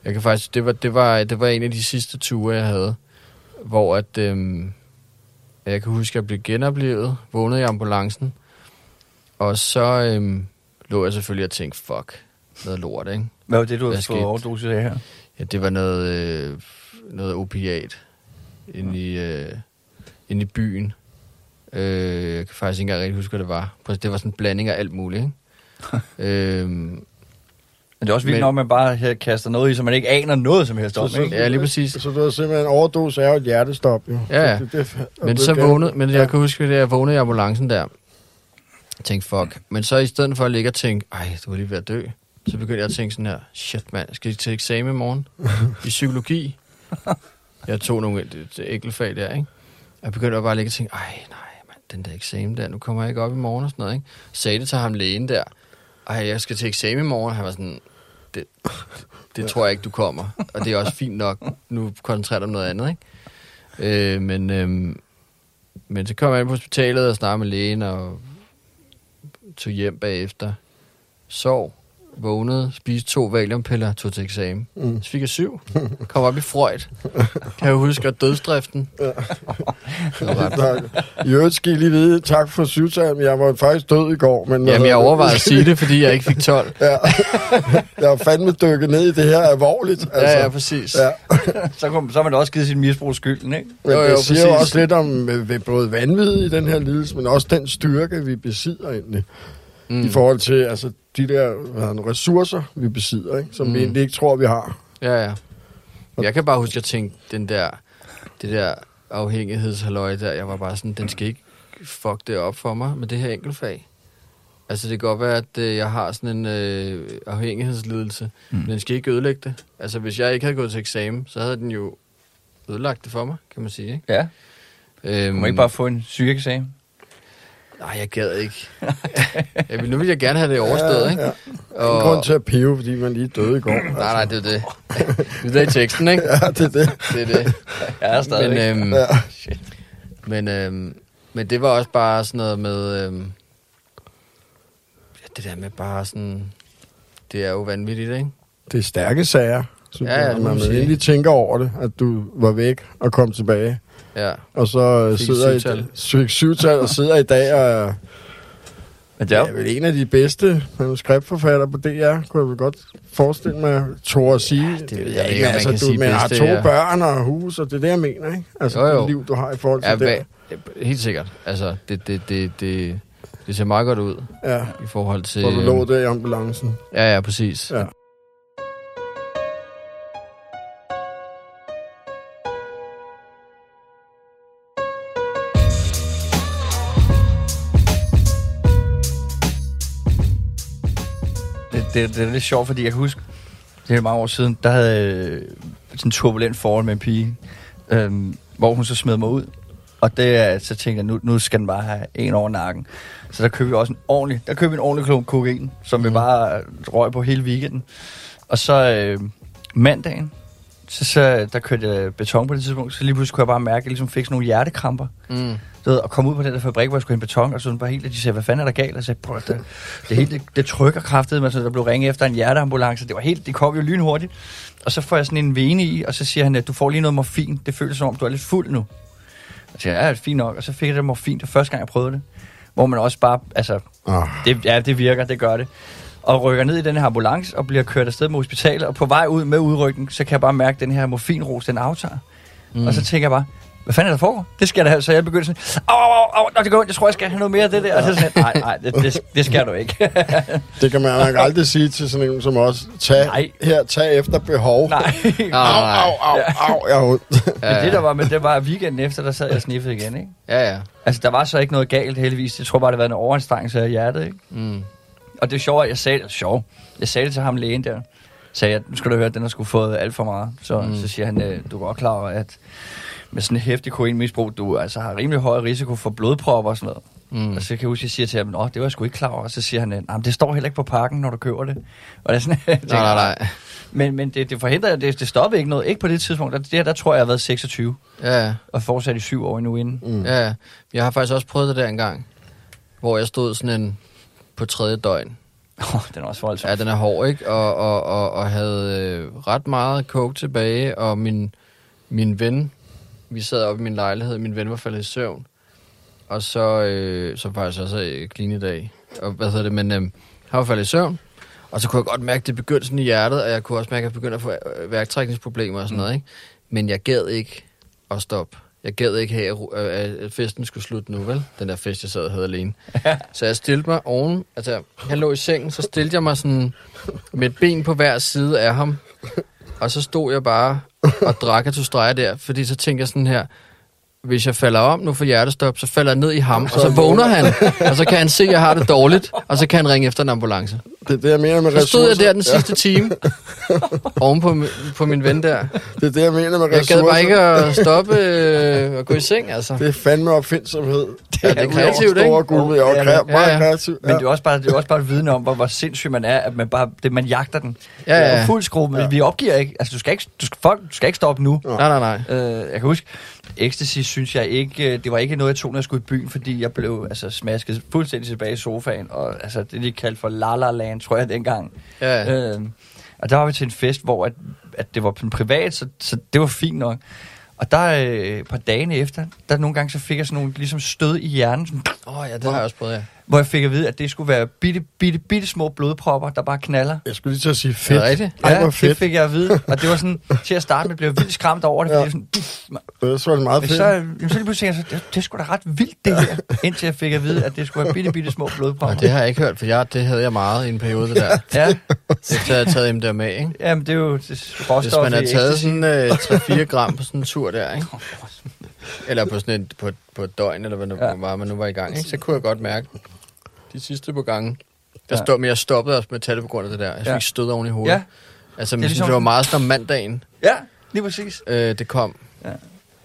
jeg kan faktisk, det var, det, var, det var en af de sidste ture, jeg havde, hvor at, øhm, jeg kan huske, at jeg blev genoplevet, vågnede i ambulancen, og så øhm, lå jeg selvfølgelig og tænkte, fuck, noget lort, ikke? Hvad var det, du havde fået overdosis af her? Ja, det var noget, øh, noget opiat inde i, øh, inde i byen. Øh, jeg kan faktisk ikke engang rigtig huske, hvad det var. Det var sådan en blanding af alt muligt, ikke? øhm, Men det er også vildt Men- nok, at man bare her kaster noget i, så man ikke aner noget som helst om, Så- så- ikke? ja, lige præcis. Så du har simpelthen en overdosis er jo et hjertestop, jo. Ja, ja. Så det, Men det så vågnede, men jeg Ja. kan huske, at jeg vågnede i ambulancen der. Jeg tænkte, fuck. Men så i stedet for at ligge og tænke, ej, du var lige ved at dø, så begyndte jeg at tænke sådan her, shit mand, skal jeg til eksamen i morgen? I psykologi? Jeg tog nogle et- et enkeltfag der, ikke? Jeg begyndte bare at ligge og tænke, ej, nej, mand, den der eksamen der, nu kommer jeg ikke op i morgen og sådan noget, ikke? Sagde det til ham lægen der, ej, jeg skal til eksamen i morgen. Han var sådan, det, det tror jeg ikke, du kommer. Og det er også fint nok. Nu koncentrerer dig om noget andet, ikke? Øh, men, øh, men så kom jeg ind på hospitalet og snakkede med lægen og tog hjem bagefter. Sov, vågnede, spiste to valiumpiller, tog til eksamen. Mm. Så fik jeg syv. Kom op i Freud. Kan jeg huske, at dødsdriften. Tak. I øvrigt skal I lige vide, tak for syvtal, men jeg var faktisk død i går. Men Jamen, jeg overvejede at sige det, fordi jeg ikke fik 12. Ja. jeg har fandme dykket ned i det her alvorligt. Altså. Ja, ja, præcis. Ja, Så, kom, så har man også givet sin misbrug skylden, ikke? men Jo, jo, det siger jo også lidt om øh, ved både vanvid i den her lidelse, men også den styrke, vi besidder egentlig. Mm. I forhold til altså, de der hvad ressourcer, vi besidder, ikke? som mm. vi egentlig ikke tror, vi har. Ja, ja. Jeg kan bare huske, at jeg tænkte, den der, det der afhængighedshalløj der, jeg var bare sådan, den skal ikke fuck det op for mig med det her enkeltfag. Altså, det kan godt være, at øh, jeg har sådan en øh, afhængighedslidelse, mm. men den skal ikke ødelægge det. Altså, hvis jeg ikke havde gået til eksamen, så havde den jo ødelagt det for mig, kan man sige, ikke? Ja. Øhm, Må man ikke bare få en sygeeksamen? Nej, jeg gad ikke. jeg vil, nu vil jeg gerne have det overstået, ikke? Ja. Og, Ingen grund til at pive, fordi man lige døde i går. Altså. Nej, nej, det er det. det er i teksten, ikke? Ja, det er det. Det er det. Ja, stadig. Men, øhm, Ja. men, øhm, men det var også bare sådan noget med... Øhm, ja, det der med bare sådan... Det er jo vanvittigt, ikke? Det er stærke sager, synes Ja, ja, jeg. Man egentlig tænker over det, at du var væk og kom tilbage. Ja. Og så øh, Fik sidder syvtal. i syvtal og sidder i dag og er Men det ja. er vel en af de bedste manuskriptforfattere på DR, kunne jeg vel godt forestille mig, Tor at sige. det ved jeg ikke, om man kan du, sige men har bedste, to ja. børn og hus, og det er det, jeg mener, ikke? Altså Jo, jo. det liv, du har i forhold til ja det. hva- helt sikkert. Altså, det, det, det, det, det ser meget godt ud Ja, i forhold til... hvor du lå der i ambulancen. Ja, ja, præcis. Ja. Det, det, er lidt sjovt, fordi jeg kan huske, det er mange år siden, der havde jeg sådan en turbulent forhold med en pige, øhm, hvor hun så smed mig ud. Og det, er- så tænkte jeg, nu, nu skal den bare have en over nakken. Så der købte vi også en ordentlig, der købte vi en ordentlig klump kokain, som Mhm. vi bare røg på hele weekenden. Og så øh, mandagen, så, så der kørte jeg beton på det tidspunkt, så lige pludselig kunne jeg bare mærke, at jeg ligesom fik sådan nogle hjertekramper. Mm. Du ved, og komme ud på den der fabrik, hvor jeg skulle hente beton, og så sådan bare helt, at de sagde, hvad fanden er der galt? Og jeg sagde, prøv det, det, hele, det, det trykker kraftigt, men så der blev ringet efter en hjerteambulance. Det var helt, det kom jo lynhurtigt. Og så får jeg sådan en vene i, og så siger han, at du får lige noget morfin. Det føles som om, du er lidt fuld nu. Og så siger jeg, ja, det er fint nok. Og så fik jeg det morfin, det første gang, jeg prøvede det. Hvor man også bare, altså, Ah, det, ja, det virker, det gør det. Og rykker ned i den her ambulance og bliver kørt afsted med hospitalet. Og på vej ud med udrykning, så kan jeg bare mærke, at den her morfinros, den aftager. Mm. Og så tænker jeg bare, hvad fanden er der foregår? Det skal der have. Så jeg begyndte sådan, au, au, au, det går ondt, jeg tror, jeg skal have noget mere af det der. Og så sådan, nej, nej, det, det, det skal du ikke. Det kan man nok aldrig sige til sådan en som os. Tag, Nej. her, tag efter behov. nej. Au, au, au, au, jeg har ondt. Men det der var, men det var weekenden efter, der sad jeg og sniffede igen, ikke? Ja, ja. Altså, der var så ikke noget galt, heldigvis. Jeg tror bare, det var en overanstrengelse af hjertet, ikke? Mm. Og det er sjovt, at jeg sagde det. Sjov. Jeg sagde det til ham lægen der. Sagde jeg, nu skal du høre, at den har skulle fået alt for meget. Så, mm. så siger han, øh, du er godt klar over, at med sådan en hæftig kokainmisbrug, du altså har rimelig høj risiko for blodpropper og sådan noget. Mm. Og så kan jeg huske, at jeg siger til ham, at det var jeg sgu ikke klar over. Og så siger han, nej, det står heller ikke på pakken, når du køber det. Og det er sådan, Nej, nej, nej. Men, men det, det forhindrer, det, det stoppede ikke noget. Ikke på det tidspunkt. Der, der, der tror jeg, jeg har været 26 Ja, og fortsat i syv år endnu inden. Mm. Ja, ja. Jeg har faktisk også prøvet det der engang, hvor jeg stod sådan en på tredje døgn. Oh, den er også voldsom. Ja, den er hård, ikke? Og, og, og, og havde øh, ret meget coke tilbage, og min, min ven, vi sad oppe i min lejlighed, min ven var faldet i søvn, og så, øh, så faktisk også øh, clean i dag, og hvad hedder det, men øh, han var faldet i søvn, og så kunne jeg godt mærke, at det begyndte sådan i hjertet, og jeg kunne også mærke, at jeg begyndte at få øh, værktrækningsproblemer og sådan noget, ikke? Men jeg gad ikke at stoppe. Jeg gad ikke have, at festen skulle slutte nu, vel? Den der fest, jeg sad og havde alene. Så jeg stillede mig oven, altså han lå i sengen, så stillede jeg mig sådan med et ben på hver side af ham. Og så stod jeg bare og drak af to streger der, fordi så tænkte jeg sådan her, hvis jeg falder om nu for hjertestop, så falder jeg ned i ham, og så vågner han, og så kan han se, at jeg har det dårligt, og så kan han ringe efter en ambulance. Det er det, jeg mener med Så stod jeg ressourcer. der den sidste time, oven på, på min ven der. Det er det, jeg mener med Jeg ressourcer. gad bare ikke at stoppe øh, og gå i seng, altså. Det er fandme opfindsomhed. Ja, det er kreativt, ikke? Store guld, jeg er Ja, kre- meget ja. kreativ. Men det er også bare, det er også bare et vidne om, hvor, hvor sindssyg man er, at man bare, det, man jagter den. Ja, Det er ja. jo fuld skrue, men vi opgiver ikke. Altså, du skal ikke, du skal, folk, du skal ikke stoppe nu. Nej, nej, nej. Øh, jeg kan huske, ecstasy synes jeg ikke, øh, det var ikke noget, jeg tog, når jeg skulle i byen, fordi jeg blev altså, smasket fuldstændig tilbage i sofaen, og altså, det de kaldte for La La Land, tror jeg dengang. Ja. Øh, og der var vi til en fest, hvor at, at det var privat, så, så det var fint nok. Og der øh, et par dage efter, der nogle gange så fik jeg sådan nogle ligesom stød i hjernen, Åh, oh, ja, det har jeg også prøvet, ja. Hvor jeg fik at vide, at det skulle være bitte, bitte, bitte små blodpropper, der bare knaller. Jeg skulle lige til at sige Er fedt. det rigtigt? Ej, hvor det fedt. fik jeg at vide. Og det var sådan, til at starte med, blev jeg vildt skræmt over det, fordi Ja. ja. sådan, pff, Så var det meget fedt. så, jamen, så lige pludselig tænkte jeg, så, det, det er sgu da ret vildt det her, indtil jeg fik at vide, at det skulle være bitte, bitte små blodpropper. Og det har jeg ikke hørt, for jeg, det havde jeg meget i en periode, det der. Ja, Efter jeg havde taget MDMA, ikke? jamen det er jo det Hvis råstof man har taget sådan øh, 3-4 gram på sådan en tur der, ikke? Eller på sådan en, på, på et døgn, eller hvad nu Ja. var, man nu var i gang, ikke? Så kunne jeg godt mærke, de sidste par gange, der Ja. stod, men jeg stoppede også med at på grund af det der. Jeg fik Ja. stød oven i hovedet. Ja, Altså, Det ligesom- det var meget sådan om mandagen, ja, lige præcis. øh, det kom. Ja.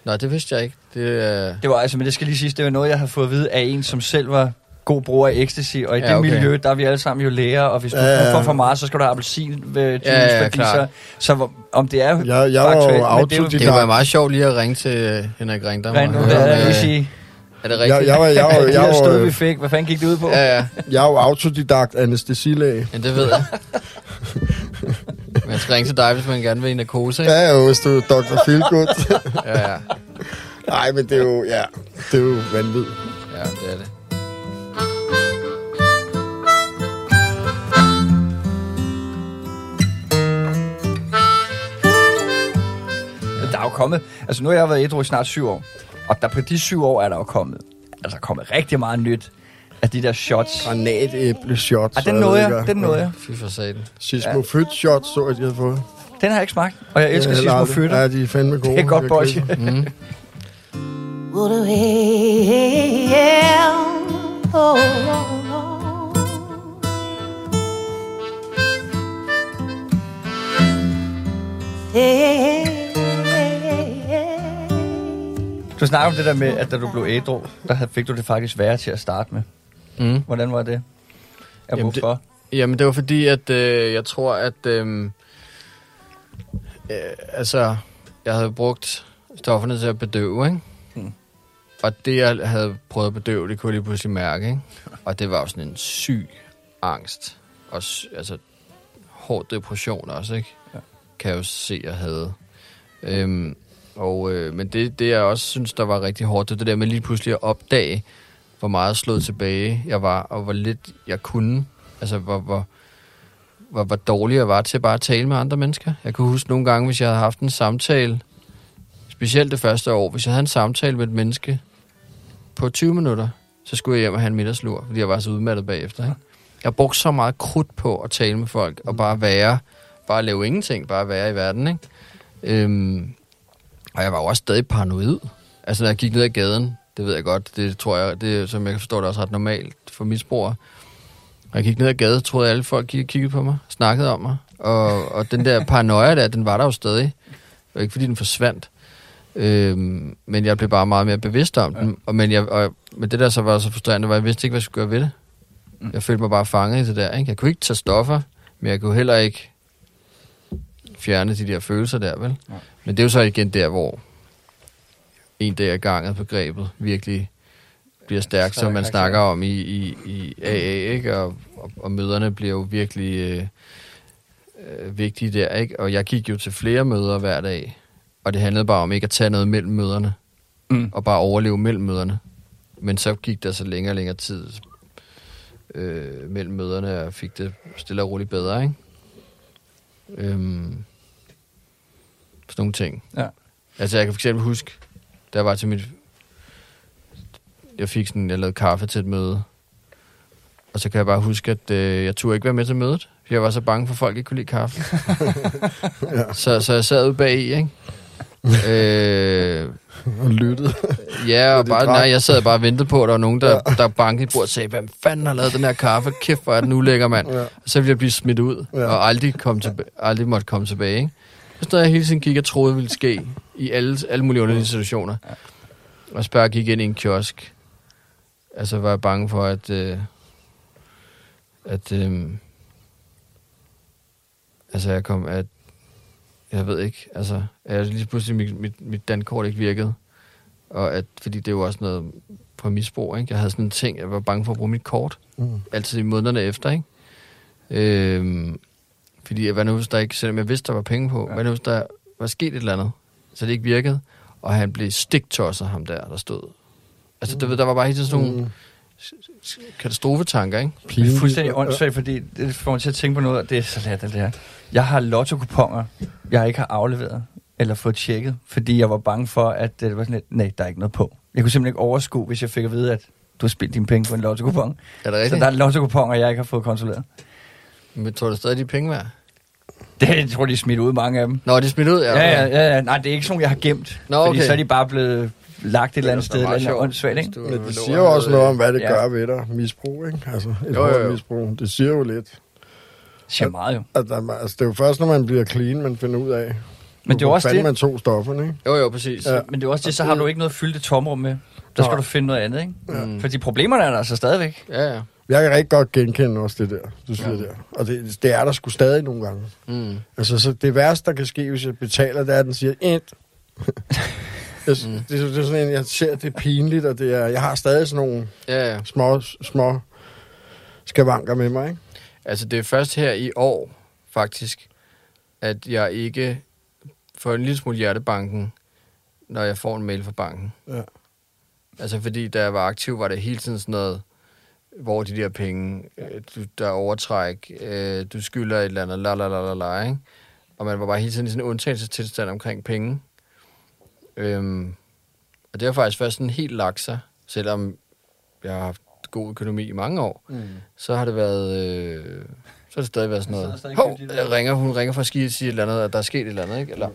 Nå, det vidste jeg ikke. Det, øh, Det var altså, men det skal lige siges, det var noget, jeg havde fået at vide af en, som selv var god bruger af ecstasy, og i Ja, det okay. miljø, der er vi alle sammen jo læger, og hvis du Ja, ja, ja. får for meget, så skal du have appelsin ved juice, Ja, ja, så, så om det er Jeg, jeg var jo faktuelt, men det er jo- det var meget sjovt lige at ringe til øh, Henrik Ringdam. høre, hvad er det, øh, sige? Er det rigtigt? Jeg, jeg, var, jeg, var, jeg, var, stød, vi fik, hvad fanden gik det ud på? Ja, ja. jeg var autodidakt anestesilæge. Ja, det ved jeg. man skal ringe til dig, hvis man gerne vil i narkose, ikke? Ja, jo, hvis du er Dr. Feelgood. Ja, ja. Nej, men det er jo, ja, det er jo vanvittigt. Ja, det er det. Kommet, altså nu har jeg været ædru i snart syv år, og der på de syv år er der jo kommet, altså kommet rigtig meget nyt af de der shots. Granatæble shots. Ah, den nåede jeg, den nåede jeg. Fy for satan. Sismofyt shots, så jeg, de havde fået. Den har jeg ikke smagt, og jeg elsker Det er heller Sismo aldrig- Fytter. Ja, de er fandme gode. Det er godt Jeg bolsje. Mm. Du snakker om det der med, at da du blev ædru, der fik du det faktisk værre til at starte med. Mm. Hvordan var det? Ja, Jamen, hvorfor? Jamen, det var fordi, at øh, jeg tror, at... Øh, øh, altså, jeg havde brugt stofferne til at bedøve, ikke? Mm. Og det, jeg havde prøvet at bedøve, det kunne jeg lige pludselig mærke, ikke? Og det var jo sådan en syg angst. Og altså, hård depression også, ikke? Ja. Kan jeg jo se, jeg havde. Øhm, og, øh, men det, det, jeg også synes, der var rigtig hårdt, det det der med lige pludselig at opdage, hvor meget slået tilbage jeg var, og hvor lidt jeg kunne. Altså, hvor, hvor, hvor, hvor dårlig jeg var til bare at tale med andre mennesker. Jeg kunne huske nogle gange, hvis jeg havde haft en samtale, specielt det første år, hvis jeg havde en samtale med et menneske på 20 minutter, så skulle jeg hjem og have en middagslur, fordi jeg var så udmattet bagefter. Ikke? Jeg brugte så meget krudt på at tale med folk, og bare være, bare lave ingenting, bare være i verden. Ikke? Øhm, og jeg var jo også stadig paranoid. Altså, når jeg gik ned ad gaden, det ved jeg godt, det tror jeg, det er, som jeg forstår det også ret normalt for misbrugere. Når jeg gik ned ad gaden, troede jeg, alle folk kiggede på mig, snakkede om mig. Og, og den der paranoia der, den var der jo stadig. Det var ikke fordi, den forsvandt. Øhm, men jeg blev bare meget mere bevidst om den. Og, men, jeg, og, men det der så var så frustrerende, var, at jeg vidste ikke, hvad jeg skulle gøre ved det. Mm. Jeg følte mig bare fanget i det der. Ikke? Jeg kunne ikke tage stoffer, men jeg kunne heller ikke fjerne de der følelser der, vel? Nej. Men det er jo så igen der, hvor en dag af gangen begrebet virkelig bliver stærkt, som man snakker om i, i, i AA, ikke? Og, og, og møderne bliver jo virkelig øh, øh, vigtige der, ikke? Og jeg gik jo til flere møder hver dag, og det handlede bare om ikke at tage noget mellem møderne, Mm. og bare overleve mellem møderne. Men så gik der så længere og længere tid øh, mellem møderne, og fik det stille og roligt bedre, ikke? Øhm, sådan nogle ting. Ja. Altså, jeg kan for eksempel huske, jeg var til mit... Jeg fik sådan, jeg lavede kaffe til et møde. Og så kan jeg bare huske, at øh, jeg turde ikke være med til mødet. For jeg var så bange for, at folk ikke kunne lide kaffe. Ja. så, så jeg sad ude bag i, ikke? øh, Og lyttede. Ja, og bare, nej, jeg sad bare og ventede på, at der var nogen, der, der bankede i bordet og sagde, hvem fanden har lavet den her kaffe? Kæft, hvor er den ulækker, mand. Ja. Og så ville jeg blive smidt ud, Ja. og aldrig, komme tilbage, aldrig måtte komme tilbage. Ikke? Så stod jeg hele tiden gik og troede, ville ske i alle, alle mulige underlige situationer. Og så bare gik ind i en kiosk. Altså var jeg bange for, at... Øh, at øh, altså jeg kom... At, jeg ved ikke, altså... At lige pludselig mit, mit, mit dankort ikke virkede. Og at, fordi det er jo også noget på misbrug, ikke? Jeg havde sådan en ting, jeg var bange for at bruge mit kort. Mm. Altid i månederne efter, ikke? Øhm, fordi hvad nu hvis der ikke, selvom jeg vidste, der var penge på, ja. Hvad nu hvis der var sket et eller andet, så det ikke virkede, og han blev stiktosset, ham der, der stod. Altså, du ved, der var bare helt sådan nogle Mm. katastrofetanker, ikke? Det er fuldstændig åndssvagt, fordi det får mig til at tænke på noget, og det er så latterligt det her. Jeg har lotto-kuponer, jeg ikke har afleveret eller fået tjekket, fordi jeg var bange for, at det var sådan lidt, nej, der er ikke noget på. Jeg kunne simpelthen ikke overskue, hvis jeg fik at vide, at du har spildt dine penge på en lotto-kupon. Er det Så rigtigt? der er lotto-kuponer, jeg ikke har fået kontrolleret. Men tror du stadig, de penge værd? Det jeg tror de er smidt ud, mange af dem. Nå, de er smidt ud, ja. Ja, ja, ja, ja. Nej, det er ikke sådan, nogle, jeg har gemt. Nå, Fordi okay. så er de bare blevet lagt et eller andet Det er sted, eller sjovt, åndssvagt, ikke? du Men det siger jo også noget om, hvad det Ja. gør ved dig. Misbrug, ikke? Altså, et Jo, jo, jo. misbrug. Det siger jo lidt. Det siger meget jo. At der, altså, det er jo først, når man bliver clean, man finder ud af, Men det er også det, man tog stofferne, ikke? Jo, jo, præcis. Ja. men det er også det, så har du ikke noget fyldt tomrum med. Der skal Nej. du finde noget andet, ikke? Mm. Fordi problemerne er der altså stadigvæk. Ja, ja. Jeg kan rigtig godt genkende også det der, du siger Ja. der. Og det, det er der sgu stadig nogle gange. Mm. Altså, så det værste, der kan ske, hvis jeg betaler, det er, at den siger, jeg, Mm. det, er- det, er sådan en, jeg ser, det er pinligt, og det er, jeg har stadig sådan nogle Ja, ja. små, små skavanker med mig, ikke? Altså, det er først her i år, faktisk, at jeg ikke får en lille smule hjertebanken, når jeg får en mail fra banken. Ja. Altså, fordi da jeg var aktiv, var det hele tiden sådan noget, hvor de der penge, øh, du, der er overtræk, øh, du skylder et eller andet, la la la la la, ikke? Og man var bare hele tiden i sådan en undtagelsestilstand omkring penge. Øhm, og det har faktisk først sådan helt sig, selvom jeg har haft god økonomi i mange år Mm. så har det været... Øh, så har det stadig været sådan Så noget. Hov, ringer, hun ringer fra ski og siger et eller andet, at der er sket et eller andet, ikke? Eller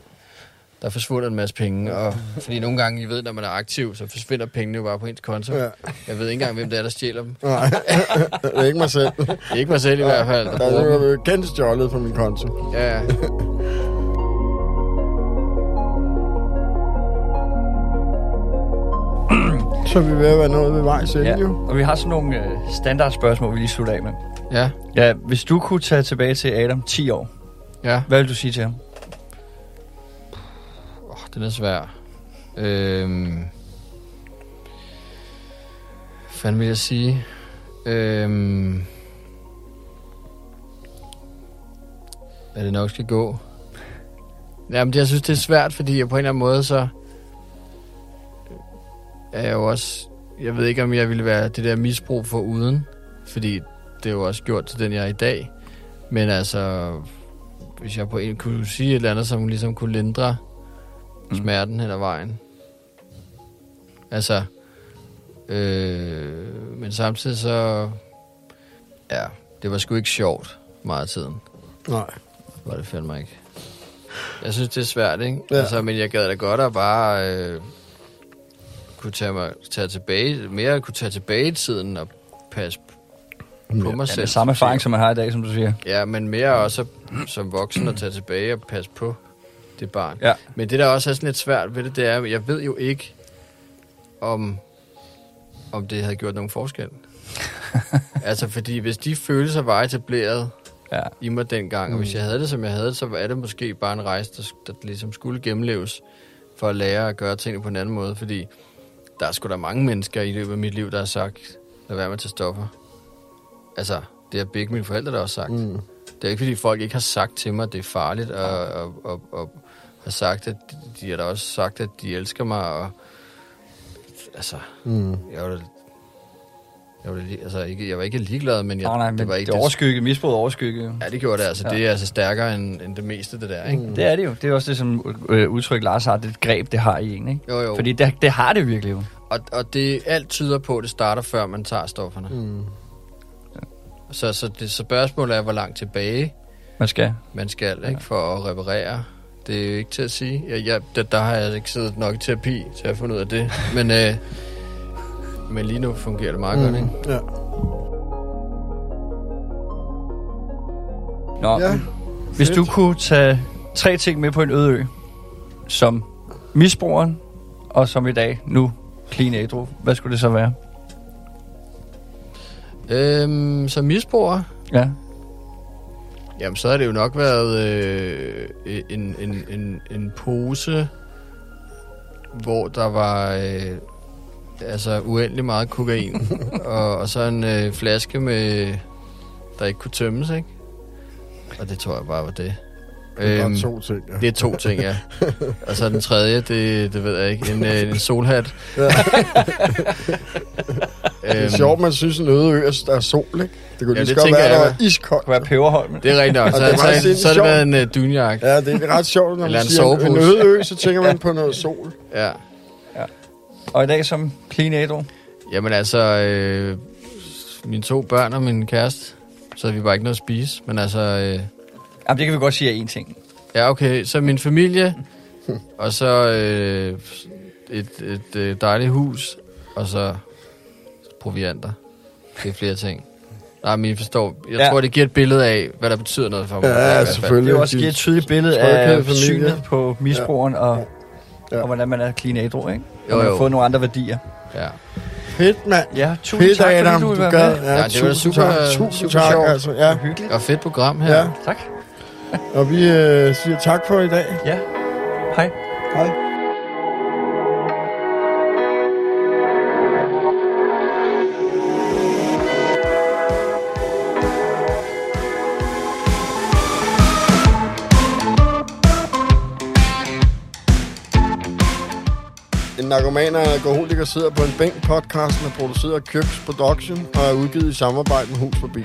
der er forsvundet en masse penge. Og, fordi nogle gange, I ved, når man er aktiv, så forsvinder pengene jo bare på ens konto. Ja. Ja. Jeg ved ikke engang, hvem det er, der stjæler dem. Nej, det er ikke mig selv. Det er ikke mig selv i hvert fald, der er jo kendt stjålet fra min konto. Ja, ja. Så vi ved at være nået ved vej selv, Ja. jo. Og vi har sådan nogle øh, standardspørgsmål, vi lige slutter af med. ja, Ja, hvis du kunne tage tilbage til Adam 10 år, ja. hvad vil du sige til ham? Den er svær. Øhm, hvad fanden vil jeg sige? Øhm, at det nok skal gå. Jamen, det, jeg synes, det er svært, fordi jeg på en eller anden måde, så er jeg jo også... Jeg ved ikke, om jeg ville være det der misbrug for uden, fordi det er jo også gjort til den, jeg er i dag. Men altså, hvis jeg på en kunne sige et eller andet, som ligesom kunne lindre mm. smerten hen ad vejen. Altså, øh, men samtidig så, ja, det var sgu ikke sjovt meget af tiden. Nej. Var det fandme ikke. Jeg synes, det er svært, ikke? Ja. Altså, men jeg gad da godt at bare øh, kunne tage, mig, tage tilbage, mere kunne tage tilbage i tiden og passe på mig Ja, selv. det er samme erfaring, som man har i dag, som du siger. Ja, men mere også som voksen at tage tilbage og passe på det barn. Ja. Men det, der også er sådan lidt svært ved det, det er, at jeg ved jo ikke, om, om det havde gjort nogen forskel. altså, fordi hvis de følelser var etableret Ja. i mig dengang, og hvis jeg havde det, som jeg havde det, så er det måske bare en rejse, der, der ligesom skulle gennemleves for at lære at gøre tingene på en anden måde, fordi der er sgu da mange mennesker i løbet af mit liv, der har sagt, lad være med at tage stoffer. Altså, det har begge mine forældre, der også sagt. Mm. Det er ikke, fordi folk ikke har sagt til mig, at det er farligt, og, og, og, og har sagt, at de, de har da også sagt, at de elsker mig, og altså, Mm. jeg var da, jeg var, da, altså, ikke, jeg var ikke ligeglad, men, jeg, Nej, nej, men det var ikke det overskygge, misbruget overskygge. Ja, det gjorde det. Altså, Ja. det er altså stærkere end, end det meste, det der, ikke? Mm. Det er det jo. Det er også det, som øh, udtryk Lars har, det greb, det har i en, ikke? Jo, jo. Fordi det, det har det virkelig jo. Og, og det alt tyder på, at det starter før man tager stofferne. Mm. Så, så, det, så spørgsmålet er, hvor langt tilbage Man skal. man skal, ikke? For at reparere. Det er jo ikke til at sige. Jeg, jeg, der, der har jeg ikke siddet nok i terapi til at finde ud af det. Men, øh, men lige nu fungerer det meget mm. godt, ikke? Ja. Nå, ja. hvis fedt. du kunne tage tre ting med på en øde ø, som misbrugeren, og som i dag nu clean ædru, hvad skulle det så være? Øhm, som misbruger, Ja. Jamen så har det jo nok været øh, en, en, en, en pose, hvor der var øh, altså uendelig meget kokain, og, og så en øh, flaske med, der ikke kunne tømmes, ikke? Og det tror jeg bare var det. Det er Øhm, to ting, ja. Det er to ting, ja. Og så den tredje, det, det ved jeg ikke, en, øh, en solhat. Ja. Det er sjovt, man synes, en øde ø er, der er sol, ikke? Det kunne Ja, lige det godt være, der jeg, var iskoldt. Det være peberholm. Det er rigtigt nok. Så, det er så, så, så det været en uh, dunjak. Ja, det er ret sjovt, når Eller man en siger en sovepose. øde ø, så tænker man på noget sol. Ja. Og i dag som clean ædru. Jamen altså, øh, mine to børn og min kæreste, så havde vi bare ikke noget at spise. Men altså, øh, Jamen, det kan vi godt sige er én ting. ja okay, så min familie, og så øh, et, et øh, dejligt hus, og så provianter. Det er flere ting. Nej, men I forstår. Jeg Ja. ja. tror, det giver et billede af, hvad der betyder noget for mig. Ja, i hvert fald. selvfølgelig. Det er jo også giver et tydeligt billede af synet på misbrugeren og, Ja. og hvordan man er clean ædru, ikke? Jo, Og man har jo. fået nogle andre værdier. Ja. Fedt, mand. Ja, tusind Fedt, tak, Adam, fordi du du gad. Ja, Ja, det var super- tak. Tusind super tak, sjovt. altså. Ja. Hyggeligt. Og fedt program her. Ja. Tak. Og vi øh, siger tak for i dag. Ja. Hej. Hej. En narkoman og alkoholiker sidder på en bænk Podcasten er produceret af Købs Production og er udgivet i samarbejde med Hus Forbi.